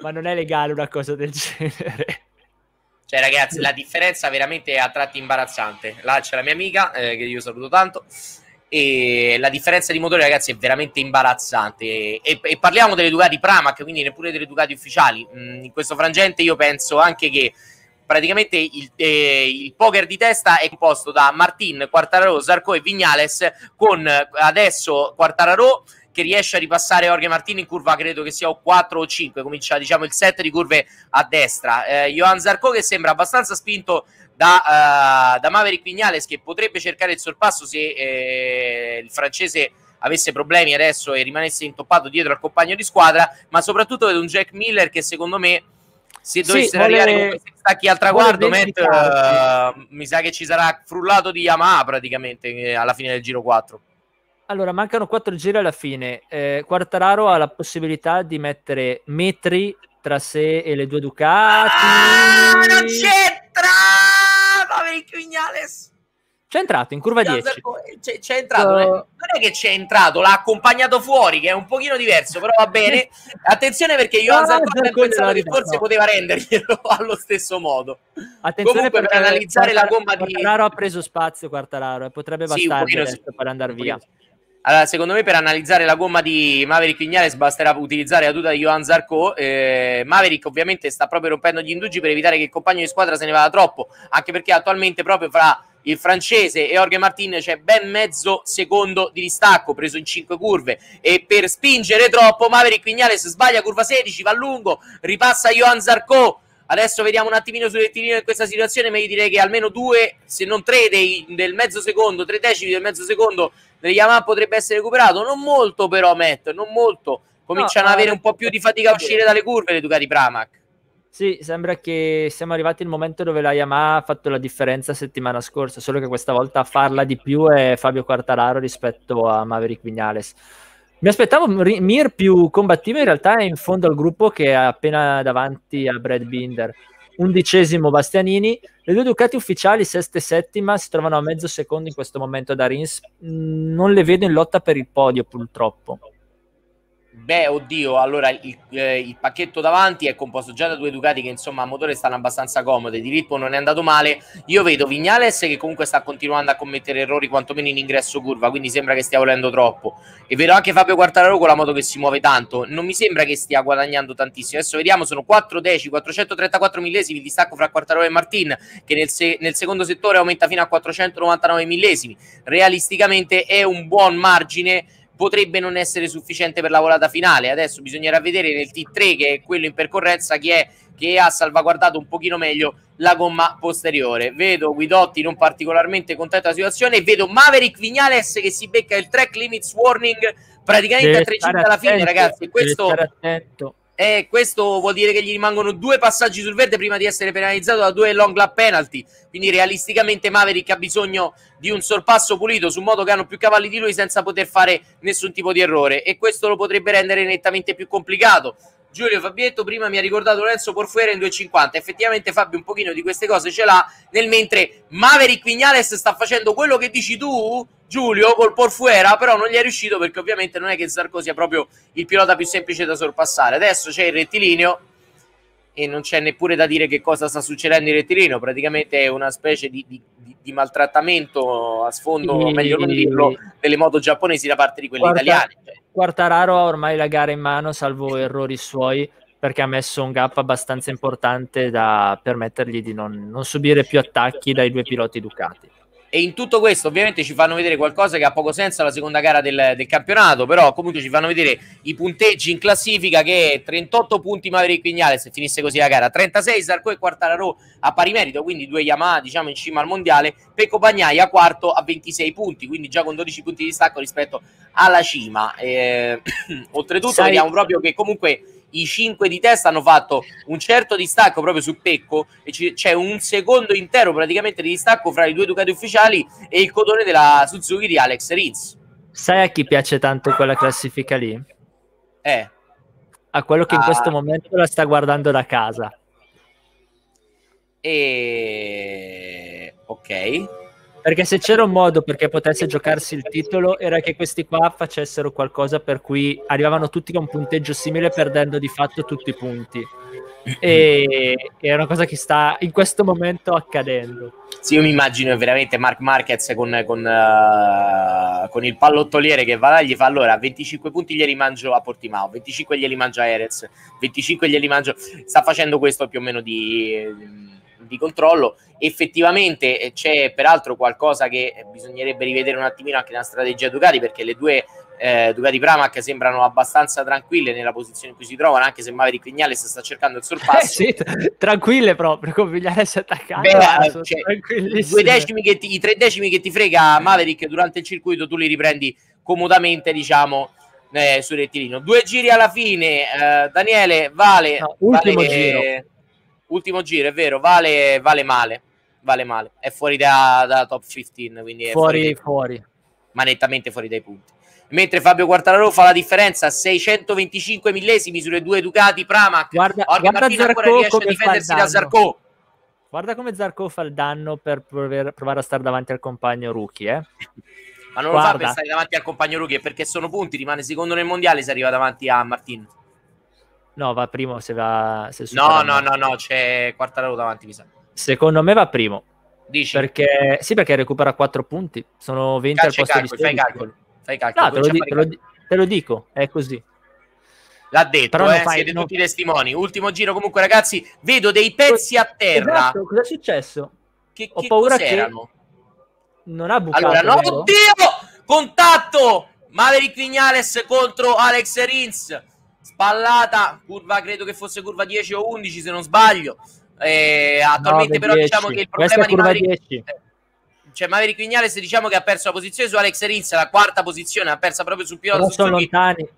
S2: Ma non è legale una cosa del genere
S1: Cioè, ragazzi, la differenza veramente è a tratti imbarazzante. Là c'è la mia amica, eh, che io saluto tanto. E la differenza di motore, ragazzi, è veramente imbarazzante. E, e parliamo delle Ducati Pramac, quindi neppure delle Ducati ufficiali. Mm, in questo frangente, io penso anche che praticamente il, eh, il poker di testa è composto da Martin, Quartararo, Zarco e Vignales, con adesso Quartararo che riesce a ripassare Jorge Martin in curva, credo che sia o 4 o 5, comincia diciamo il set di curve a destra. Eh, Johan Zarco che sembra abbastanza spinto da, eh, da Maverick Vignales che potrebbe cercare il sorpasso se eh, il francese avesse problemi adesso e rimanesse intoppato dietro al compagno di squadra, ma soprattutto vedo un Jack Miller che secondo me se
S2: Sì,
S1: dovessero
S2: vuole-
S1: arrivare con questi stacchi al traguardo, Matt, eh, mi sa che ci sarà frullato di Yamaha praticamente eh, alla fine del giro 4.
S2: Allora mancano quattro giri alla fine eh, Quartararo ha la possibilità di mettere metri tra sé e le due Ducati
S1: Ah, non c'entra! Maverick Vignales!
S2: c'è entrato in curva 10
S1: C'è, c'è entrato.
S2: Uh,
S1: non è che c'è entrato, l'ha accompagnato fuori, che è un pochino diverso, però va bene. Attenzione perché io
S2: No,
S1: Zarco pensavo che forse
S2: no.
S1: poteva renderglielo allo stesso modo.
S2: Attenzione
S1: Comunque, per analizzare la gomma di-
S2: Quartararo ha preso spazio Quartararo e potrebbe
S1: Sì,
S2: adesso
S1: sì.
S2: per andare via
S1: Allora, secondo me per analizzare la gomma di Maverick Vignales basterà utilizzare la tuta di Johan Zarco. Eh, Maverick ovviamente sta proprio rompendo gli indugi per evitare che il compagno di squadra se ne vada troppo, anche perché attualmente proprio fra il francese e Jorge Martin c'è ben mezzo secondo di distacco preso in 5 curve e per spingere troppo Maverick Vignales sbaglia curva 16, va lungo, ripassa Johan Zarco Adesso vediamo un attimino sul rettilineo in questa situazione, ma io direi che almeno due, se non tre dei, del mezzo secondo, tre decimi del mezzo secondo degli Yamaha potrebbe essere recuperato. Non molto però, Matt, non molto. Cominciano
S2: No,
S1: ad avere un po' più di fatica a uscire dalle curve le Ducati Pramac.
S2: Sì, sembra che siamo arrivati al momento dove la Yamaha ha fatto la differenza settimana scorsa, solo che questa volta a farla di più è Fabio Quartararo rispetto a Maverick Vignales. Mi aspettavo Mir più combattivo, in realtà è in fondo al gruppo che è appena davanti a Brad Binder. Undicesimo Bastianini, le due Ducati ufficiali, sesta e settima, si trovano a mezzo secondo in questo momento da Rins. Non le vedo in lotta per il podio, purtroppo.
S1: Beh, oddio, allora il, eh, il pacchetto davanti è composto già da due Ducati che insomma a motore stanno abbastanza comode, di ritmo non è andato male. Io vedo Vignales che comunque sta continuando a commettere errori quantomeno in ingresso curva, quindi sembra che stia volendo troppo. E vedo anche Fabio Quartararo con la moto che si muove tanto, non mi sembra che stia guadagnando tantissimo. Adesso vediamo, sono 4 decimi, 434 millesimi il distacco fra Quartararo e Martin, che nel, se- nel secondo settore aumenta fino a 499 millesimi. Realisticamente è un buon margine potrebbe non essere sufficiente per la volata finale. Adesso bisognerà vedere nel T3, che è quello in percorrenza, chi è che ha salvaguardato un pochino meglio la gomma posteriore. Vedo Guidotti non particolarmente contento della situazione, vedo Maverick Vignales che si becca il track limits warning praticamente
S2: Deve
S1: a 3
S2: stare
S1: alla fine, ragazzi. Questo eh, questo vuol dire che gli rimangono due passaggi sul verde prima di essere penalizzato da due long lap penalty. Quindi realisticamente Maverick ha bisogno di un sorpasso pulito su modo che hanno più cavalli di lui senza poter fare nessun tipo di errore. E questo lo potrebbe rendere nettamente più complicato. Giulio Fabietto prima mi ha ricordato Lorenzo Porfuera in 2.50 effettivamente Fabio un pochino di queste cose ce l'ha nel mentre Maverick Vignales sta facendo quello che dici tu Giulio col Porfuera però non gli è riuscito perché ovviamente non è che Zarco sia proprio il pilota più semplice da sorpassare adesso c'è il rettilineo e non c'è neppure da dire che cosa sta succedendo in rettilineo praticamente è una specie di, di- di- maltrattamento a sfondo
S2: Sì.
S1: meglio non dirlo delle moto giapponesi da parte di quelli
S2: Guarda-
S1: italiani cioè.
S2: Quartararo ha ormai la gara in mano, salvo errori suoi, perché ha messo un gap abbastanza importante da permettergli di non, non subire più attacchi dai due piloti Ducati.
S1: E in tutto questo, ovviamente, ci fanno vedere qualcosa che ha poco senso alla seconda gara del, del campionato. Però, comunque, ci fanno vedere i punteggi in classifica: che 38 punti Maverick Vignales se finisse così la gara, 36 Zarco e Quartararo a pari merito, quindi due Yamaha, diciamo, in cima al mondiale. Pecco Bagnaia quarto a 26 punti, quindi già con 12 punti di stacco rispetto alla cima. Eh, oltretutto,
S2: Sai-
S1: vediamo proprio che comunque i 5 di testa hanno fatto un certo distacco proprio su Pecco e ci- c'è un secondo intero praticamente di distacco fra i due Ducati ufficiali e il codone della Suzuki di Alex Rins.
S2: Sai a chi piace tanto quella classifica lì?
S1: Eh,
S2: A quello che in
S1: Ah.
S2: questo momento la sta guardando da casa.
S1: e... ok.
S2: Perché se c'era un modo perché potesse giocarsi il titolo era che questi qua facessero qualcosa per cui arrivavano tutti con un punteggio simile perdendo di fatto tutti i punti. E è una cosa che sta in questo momento accadendo.
S1: Sì, io mi immagino veramente Mark Marquez con, con, eh, con il pallottoliere che va là e gli fa allora 25 punti glieli mangio a Portimao, 25 glieli mangio a Erez, 25 glieli mangio... Sta facendo questo più o meno di, di controllo. Effettivamente eh, c'è peraltro qualcosa che bisognerebbe rivedere un attimino anche nella strategia Ducati perché le due eh, Ducati Pramac sembrano abbastanza tranquille nella posizione in cui si trovano anche se Maverick Vignales sta cercando il
S2: Eh
S1: sorpasso.
S2: sì, t- tranquille proprio, con Vignales attaccato.
S1: Beh, eh, cioè, i,
S2: tranquillissime.
S1: due decimi che ti- i tre decimi che ti frega Maverick durante il circuito tu li riprendi comodamente diciamo eh, sul rettilineo due giri alla fine eh, Daniele vale,
S2: No, ultimo
S1: vale-
S2: giro.
S1: Ultimo giro è vero vale, vale male vale male è fuori da, da top 15 quindi è
S2: fuori,
S1: dai-
S2: fuori.
S1: ma nettamente fuori dai punti mentre Fabio Quartararo fa la differenza 625 millesimi sulle due Ducati Pramac
S2: Guarda, guarda
S1: Martin ancora riesce a difendersi da. Zarco
S2: Guarda come Zarco fa il danno per prover- provare a stare davanti al compagno rookie, eh?
S1: Ma non lo fa per
S2: Guarda.
S1: stare davanti al compagno rookie, perché sono punti, rimane secondo nel mondiale se arriva davanti a Martin.
S2: No, va primo se va... Se
S1: No, no, no, no, c'è Quartararo davanti, mi sa.
S2: Secondo me va primo.
S1: Dici,
S2: Perché, sì, perché recupera 4 punti. Sono 20 al
S1: calci i
S2: posto di
S1: calcoli, fai i
S2: 16.
S1: calcoli. Fai i calcoli,
S2: No, te lo, di- te, lo di- te lo dico, è così.
S1: L'ha detto,
S2: Però non
S1: eh,
S2: fai-
S1: siete
S2: non-
S1: tutti testimoni. Ultimo giro comunque, ragazzi, vedo dei pezzi a terra.
S2: Esatto, cosa è successo?
S1: Che,
S2: Ho
S1: che
S2: paura
S1: cos'erano?
S2: Non ha bucato,
S1: Allora, no,
S2: vero?
S1: oddio! Contatto! Maverick Vignales contro Alex Rins. Spallata, curva credo che fosse curva 10 o 11 se non sbaglio. Eh, attualmente
S2: 9,
S1: però
S2: 10.
S1: diciamo che il problema di Maverick,
S2: 10.
S1: cioè Maverick Vignales diciamo che ha perso la posizione su Alex Rins, la quarta posizione, ha persa proprio sul pilota
S2: sono
S1: Suzuki
S2: lontani.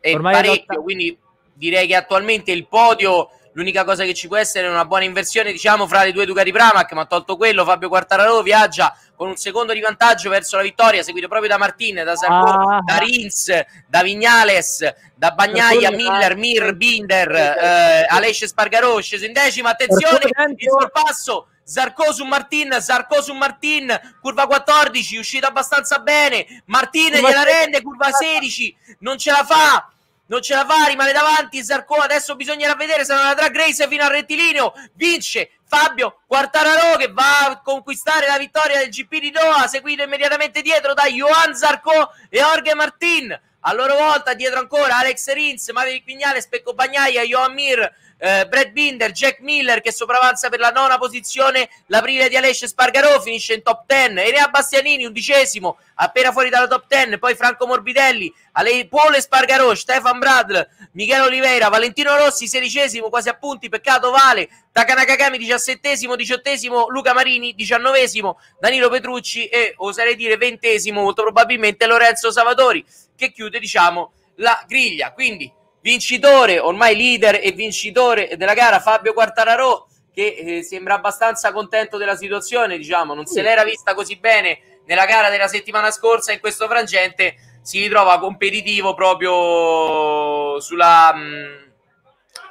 S1: e
S2: Ormai
S1: parecchio, quindi direi che attualmente il podio l'unica cosa che ci può essere è una buona inversione diciamo fra le due Ducati Pramac ma tolto quello Fabio Quartararo viaggia con un secondo di vantaggio verso la vittoria seguito proprio da Martin, da Sarko,
S2: Ah.
S1: da Rins, da Vignales da Bagnaia, Miller, Mir, Binder eh, Alesce Spargarò sceso in decima attenzione il sorpasso Zarco su Martin, Zarco su Martin, curva 14, uscito abbastanza bene. Martin gliela
S2: 16.
S1: rende, curva 16, non ce la fa. Non ce la fa, rimane davanti Zarco. Adesso bisognerà vedere se non andrà Grace fino al rettilineo. Vince Fabio Quartararo che va a conquistare la vittoria del GP di Doha, seguito immediatamente dietro da Johan Zarco e Jorge Martin. A loro volta dietro ancora Alex Rins, Maverick Vignale, Specco Bagnaia, Johan Mir, eh, Brad Binder, Jack Miller che sopravanza per la nona posizione, l'aprile di Alesce Spargarò finisce in top 10, Enea Bastianini undicesimo, appena fuori dalla top 10, poi Franco Morbidelli, Ale Pole Spargarò, Stefan Bradl, Michele Oliveira, Valentino Rossi sedicesimo, quasi a punti, peccato Vale, Takanaka Kami diciassettesimo, diciottesimo, Luca Marini diciannovesimo, Danilo Petrucci e oserei dire ventesimo, molto probabilmente Lorenzo Savatori che chiude diciamo la griglia, quindi vincitore, ormai leader e vincitore della gara Fabio Quartararo che eh, sembra abbastanza contento della situazione, diciamo, non se l'era vista così bene nella gara della settimana scorsa in questo frangente si ritrova competitivo proprio sulla mh,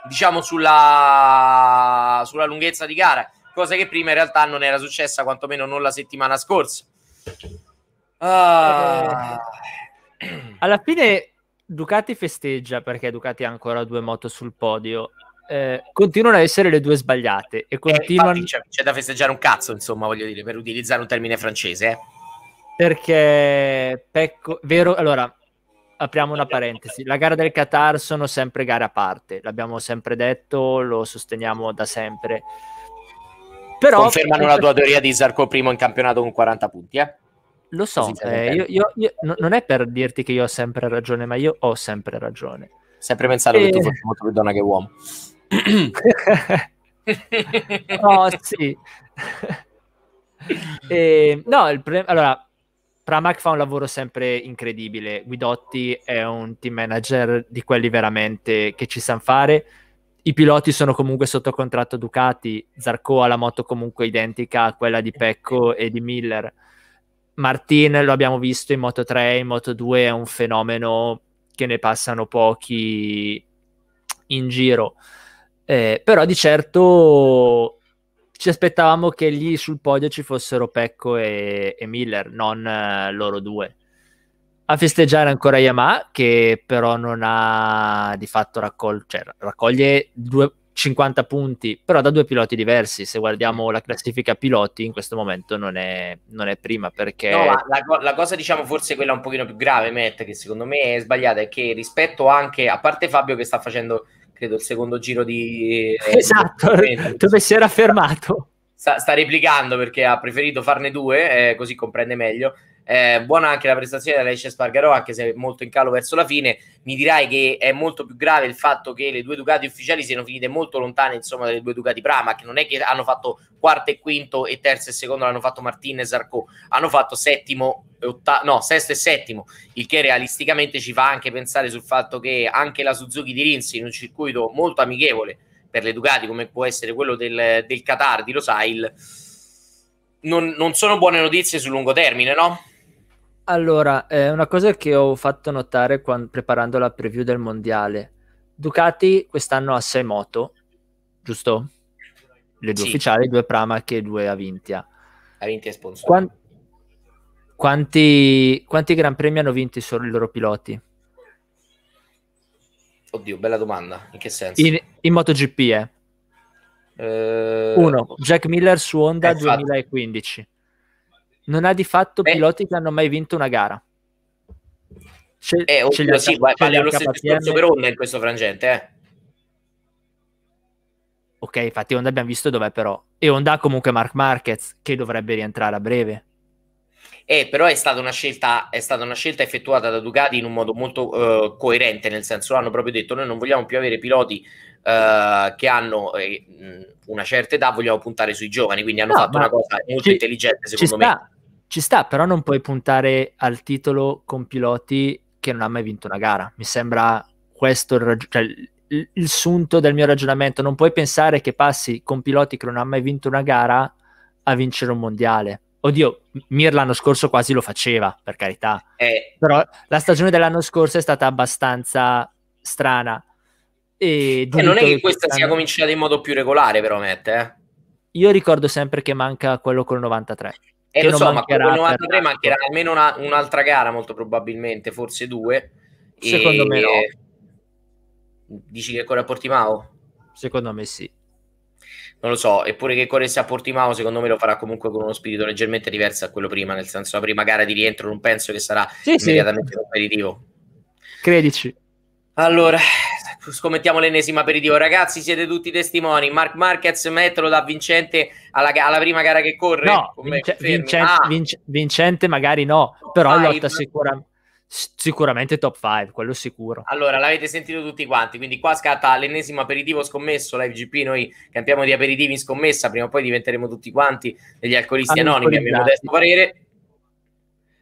S1: diciamo sulla sulla lunghezza di gara, cosa che prima in realtà non era successa, quantomeno non la settimana scorsa. Ah.
S2: Alla fine Ducati festeggia perché Ducati ha ancora due moto sul podio. Eh, continuano a essere le due sbagliate e
S1: Eh,
S2: continuano
S1: infatti c'è, c'è da festeggiare un cazzo, insomma, voglio dire, per utilizzare un termine francese. Eh.
S2: perché Pecco, vero, allora apriamo una parentesi. La gara del Qatar sono sempre gare a parte, l'abbiamo sempre detto, lo sosteniamo da sempre. Però
S1: Confermano la tua teoria di Zarco primo in campionato con 40 punti, eh?
S2: Lo so, eh, io, io- io- no- non è per dirti che io ho sempre ragione, ma io ho sempre ragione.
S1: Sempre pensato che tu
S2: Eh.
S1: fossi molto più donna che uomo.
S2: no, sì. E, no, il pre- allora, Pramac fa un lavoro sempre incredibile. Guidotti è un team manager di quelli veramente che ci sanno fare. I piloti sono comunque sotto contratto Ducati. Zarco ha la moto comunque identica a quella di Pecco e di Miller. Martin lo abbiamo visto in Moto 3, in Moto 2 è un fenomeno che ne passano pochi in giro. Eh, però di certo ci aspettavamo che lì sul podio ci fossero Pecco e, e Miller, non eh, loro due. A festeggiare ancora Yamaha, che però non ha di fatto raccolto, cioè raccoglie due- 50 punti, però da due piloti diversi. Se guardiamo la classifica piloti, in questo momento non è, non è prima perché
S1: No, la, la cosa, diciamo, forse quella un pochino più grave, Matt, che secondo me è sbagliata, è che rispetto anche, a parte Fabio che sta facendo, credo, il secondo giro di... eh,
S2: esatto,
S1: di-
S2: dove si era fermato.
S1: sta, sta replicando perché ha preferito farne due, eh, così comprende meglio. Eh, buona anche la prestazione di Alessia Spargarò, anche se molto in calo verso la fine. Mi dirai che è molto più grave il fatto che le due Ducati ufficiali siano finite molto lontane insomma dalle due Ducati Pramac. Non è che hanno fatto quarto e quinto e terzo e secondo l'hanno fatto Martin e Zarco, hanno fatto settimo ottavo, no, sesto e settimo, il che realisticamente ci fa anche pensare sul fatto che anche la Suzuki di Rins in un circuito molto amichevole per le Ducati come può essere quello del, del Qatar di Losail non, non sono buone notizie sul lungo termine, no?
S2: Allora, eh, una cosa che ho fatto notare quan- preparando la preview del mondiale. Ducati quest'anno ha sei moto, giusto? Le due
S1: Sì.
S2: ufficiali, due Pramac e due Avintia.
S1: Ha vinto e sponsor.
S2: Quan- quanti, quanti Gran Premi hanno vinto solo i loro piloti?
S1: Oddio, bella domanda. In che senso?
S2: In, in MotoGP, eh.
S1: Eh,
S2: Uno, Jack Miller su Honda
S1: Eh, infatti.
S2: 2015. Non ha di fatto
S1: Beh.
S2: piloti che hanno mai vinto una gara. Ce-
S1: Eh, oddio,
S2: ha-
S1: sì,
S2: li
S1: vale lo stesso discorso per Honda in questo frangente, eh.
S2: Ok, infatti Honda abbiamo visto dov'è però. E Honda comunque Mark Marquez che dovrebbe rientrare a breve.
S1: Eh, però è stata una scelta, è stata una scelta effettuata da Ducati in un modo molto eh, coerente, nel senso hanno proprio detto noi non vogliamo più avere piloti eh, che hanno eh, una certa età, vogliamo puntare sui giovani, quindi hanno
S2: No,
S1: fatto una cosa molto
S2: ci-
S1: intelligente secondo me.
S2: sta, ci sta, però non puoi puntare al titolo con piloti che non hanno mai vinto una gara. Mi sembra questo il, rag- cioè, il- il sunto del mio ragionamento. Non puoi pensare che passi con piloti che non hanno mai vinto una gara a vincere un mondiale. Oddio, Mir l'anno scorso quasi lo faceva, per carità.
S1: Eh,
S2: Però la stagione dell'anno scorso è stata abbastanza strana. E
S1: eh, non è che questa sia cominciata in modo più regolare, però, Matt, eh.
S2: Io ricordo sempre che manca quello col 93.
S1: Eh,
S2: che
S1: lo so, ma con il
S2: per
S1: 93
S2: tanto.
S1: mancherà almeno una- un'altra gara, molto probabilmente, forse due.
S2: Secondo me no.
S1: Dici che corre a Portimao?
S2: Secondo me sì.
S1: Non lo so, eppure che corresse a Portimao, secondo me lo farà comunque con uno spirito leggermente diverso da quello prima, nel senso la prima gara di rientro non penso che sarà
S2: Sì, sì.
S1: immediatamente competitivo.
S2: Credici.
S1: Allora, scommettiamo l'ennesimo aperitivo. Ragazzi, siete tutti testimoni. Mark Marquez metterlo da vincente alla, alla prima gara che corre?
S2: No, vince-
S1: confermi?
S2: vincen-
S1: Ah,
S2: vince- vincente magari no, però
S1: Five.
S2: lotta sicura- sicuramente top 5, quello sicuro.
S1: Allora, l'avete sentito tutti quanti, quindi qua scatta l'ennesimo aperitivo scommesso, la FGP, noi campiamo di aperitivi in scommessa, prima o poi diventeremo tutti quanti degli alcolisti anonimi, a mio modesto parere.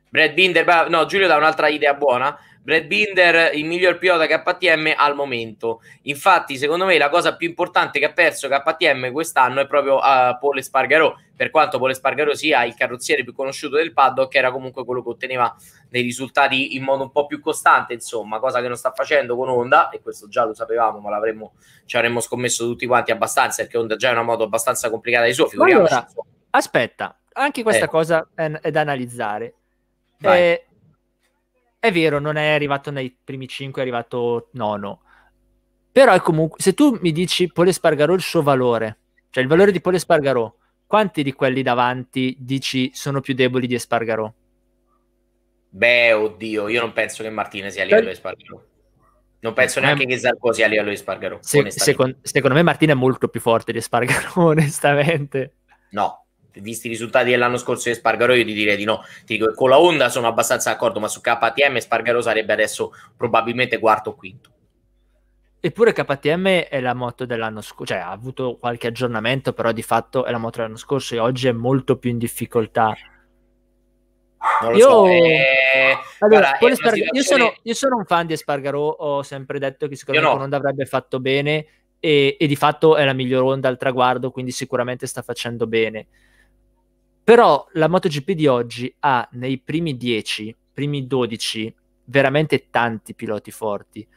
S1: Brad Binder, no, Giulio dà un'altra idea buona. Brad Binder, il miglior pilota KTM al momento. Infatti, secondo me, la cosa più importante che ha perso KTM quest'anno è proprio uh, Paul Espargarò. Per quanto Paul Espargarò sia il carrozziere più conosciuto del paddock, era comunque quello che otteneva dei risultati in modo un po' più costante, insomma, cosa che non sta facendo con Honda, e questo già lo sapevamo, ma l'avremmo, ci avremmo scommesso tutti quanti abbastanza, perché Honda già è una moto abbastanza complicata di suo, figuriamoci.
S2: Allora. Aspetta, anche questa
S1: Eh.
S2: cosa è, è da analizzare. Eh, è vero, non è arrivato nei primi 5, è arrivato nono. Però è comunque, se tu mi dici Pole Spargarò il suo valore, cioè il valore di Pole Spargarò, quanti di quelli davanti dici sono più deboli di Espargarò?
S1: Beh, oddio, io non penso che Martinez sia a livello
S2: Beh-
S1: di Spargaro. Non penso neanche che Zarco sia a livello di Spargaro.
S2: Se-
S1: onestamente.
S2: secon- secondo me Martina è molto più forte di Espargarò, onestamente.
S1: No, visti i risultati dell'anno scorso di Spargaro, io ti direi di no. Ti dico con la Honda sono abbastanza d'accordo, ma su KTM Spargaro sarebbe adesso probabilmente quarto o quinto.
S2: Eppure KTM è la moto dell'anno scorso, cioè ha avuto qualche aggiornamento, però di fatto è la moto dell'anno scorso e oggi è molto più in difficoltà.
S1: Non lo
S2: Io-
S1: so. eh,
S2: Allora,
S1: guarda,
S2: Espargarò- io,
S1: situazione-
S2: sono, io sono un fan di Espargarò, ho sempre detto che secondo me
S1: no.
S2: Honda avrebbe fatto bene e, e di fatto è la miglior Honda al traguardo, quindi sicuramente sta facendo bene. Però la MotoGP di oggi ha nei primi 10, primi 12, veramente tanti piloti forti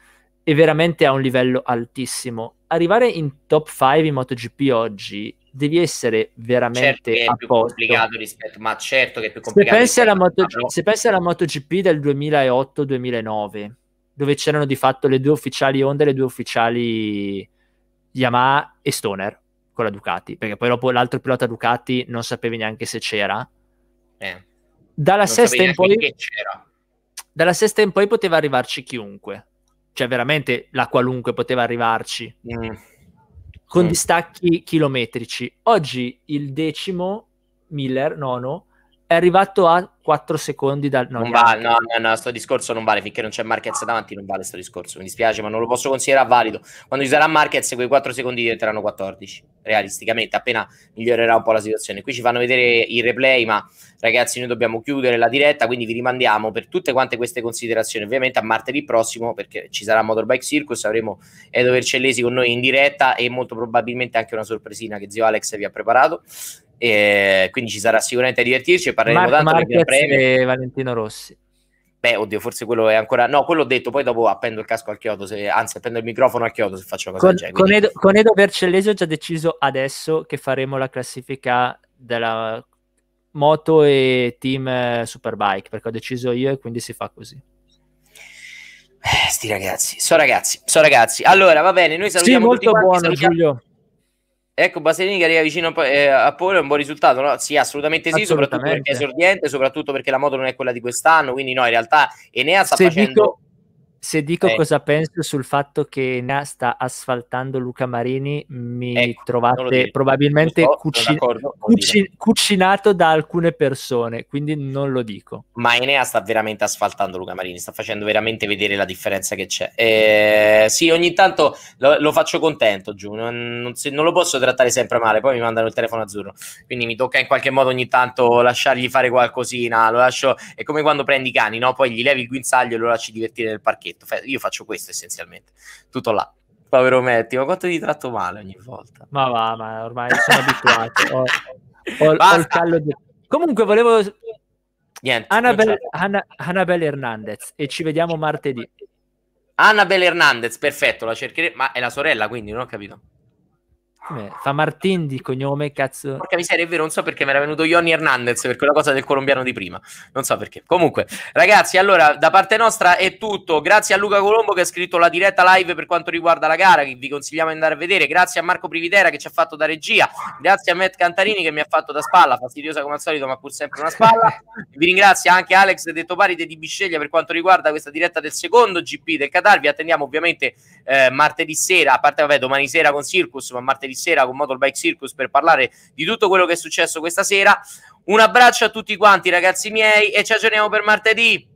S2: e veramente a un livello altissimo. Arrivare in top 5 in MotoGP oggi devi essere
S1: certo
S2: veramente
S1: che è più
S2: posto.
S1: complicato rispetto, ma certo che è più
S2: Se
S1: complicato.
S2: pensi, alla Moto- se pensi alla MotoGP del 2008-2009, dove c'erano di fatto le due ufficiali Honda e le due ufficiali Yamaha e Stoner con la Ducati, perché poi dopo l'altro pilota Ducati non sapevi neanche se c'era.
S1: Eh,
S2: Dalla sesta, in poi,
S1: c'era.
S2: dalla sesta in poi poteva arrivarci chiunque, cioè veramente la qualunque poteva arrivarci
S1: Mm.
S2: con
S1: Mm.
S2: distacchi chilometrici. Oggi il decimo, Miller, nono, è arrivato a 4 secondi dal... no,
S1: non vale, no, no, no, sto discorso non vale finché non c'è Marquez davanti, non vale sto discorso. Mi dispiace, ma non lo posso considerare valido. Quando ci sarà Marquez, quei 4 secondi diventeranno 14, realisticamente, appena migliorerà un po' la situazione. Qui ci fanno vedere il replay, ma ragazzi, noi dobbiamo chiudere la diretta, quindi vi rimandiamo per tutte quante queste considerazioni, ovviamente a martedì prossimo, perché ci sarà Motorbike Circus, avremo Edo Vercellesi con noi in diretta e molto probabilmente anche una sorpresina che zio Alex vi ha preparato. E quindi ci sarà sicuramente a divertirci e parleremo
S2: Marco
S1: tanto del
S2: Marquez
S1: Premio.
S2: e Valentino Rossi.
S1: Beh, oddio, forse quello è ancora. No, quello ho detto, poi dopo appendo il casco al chiodo, se... anzi, appendo il microfono al chiodo se faccio una cosa
S2: Con,
S1: del genere.
S2: con Edo, con Edo Vercellesi ho già deciso adesso che faremo la classifica della moto e team eh, Superbike perché ho deciso io e quindi si fa così.
S1: Eh, sti ragazzi, so ragazzi, so ragazzi. Allora, va bene, noi
S2: Sì,
S1: salutiamo
S2: molto
S1: tutti quanti,
S2: buono
S1: salutiamo-
S2: Giulio.
S1: Ecco, Bastianini che arriva vicino eh, a Polo è un buon risultato, no? Sì, assolutamente sì, soprattutto
S2: Assolutamente.
S1: perché è esordiente, soprattutto perché la moto non è quella di quest'anno, quindi no, in realtà Enea sta
S2: Se
S1: facendo...
S2: dico- Se dico
S1: Eh.
S2: cosa penso sul fatto che Nea sta asfaltando Luca Marini, mi
S1: Ecco,
S2: trovate probabilmente
S1: so,
S2: cuci-
S1: sono d'accordo, non
S2: cuci- cucinato da alcune persone, quindi non lo dico.
S1: Ma Enea sta veramente asfaltando Luca Marini, sta facendo veramente vedere la differenza che c'è. Eh, sì, ogni tanto lo, lo faccio contento giù, non, non si- non lo posso trattare sempre male, poi mi mandano il telefono azzurro, quindi mi tocca in qualche modo ogni tanto lasciargli fare qualcosina, lo lascio, è come quando prendi i cani, no? poi gli levi il guinzaglio e lo lasci divertire nel parchetto. Fe- Io faccio questo essenzialmente, tutto là. Povero Metti, ma quanto ti tratto male ogni volta?
S2: Ma va, ma ormai sono abituato. Ho, ho- ho il callo di- Comunque volevo
S1: Niente.
S2: Annabelle. Anna- Annabelle Hernandez e ci vediamo martedì.
S1: Annabelle Hernandez, perfetto, la cercheremo, ma è la sorella, quindi non ho capito.
S2: Come? Fa Martin di cognome, cazzo.
S1: Porca miseria, è vero, non so perché mi era venuto Johnny Hernandez per quella cosa del colombiano di prima. Non so perché. Comunque, ragazzi, allora, da parte nostra è tutto. Grazie a Luca Colombo che ha scritto la diretta live per quanto riguarda la gara, che vi consigliamo di andare a vedere. Grazie a Marco Privitera che ci ha fatto da regia. Grazie a Matt Cantarini che mi ha fatto da spalla, fastidiosa come al solito, ma pur sempre una spalla. Vi ringrazio anche Alex Detto Paride di Bisceglia per quanto riguarda questa diretta del secondo GP del Qatar. Vi attendiamo ovviamente eh, martedì sera, a parte vabbè, domani sera con Circus, ma martedì sera con Motorbike Circus per parlare di tutto quello che è successo questa sera. Un abbraccio a tutti quanti, ragazzi miei, e ci aggiorniamo per martedì.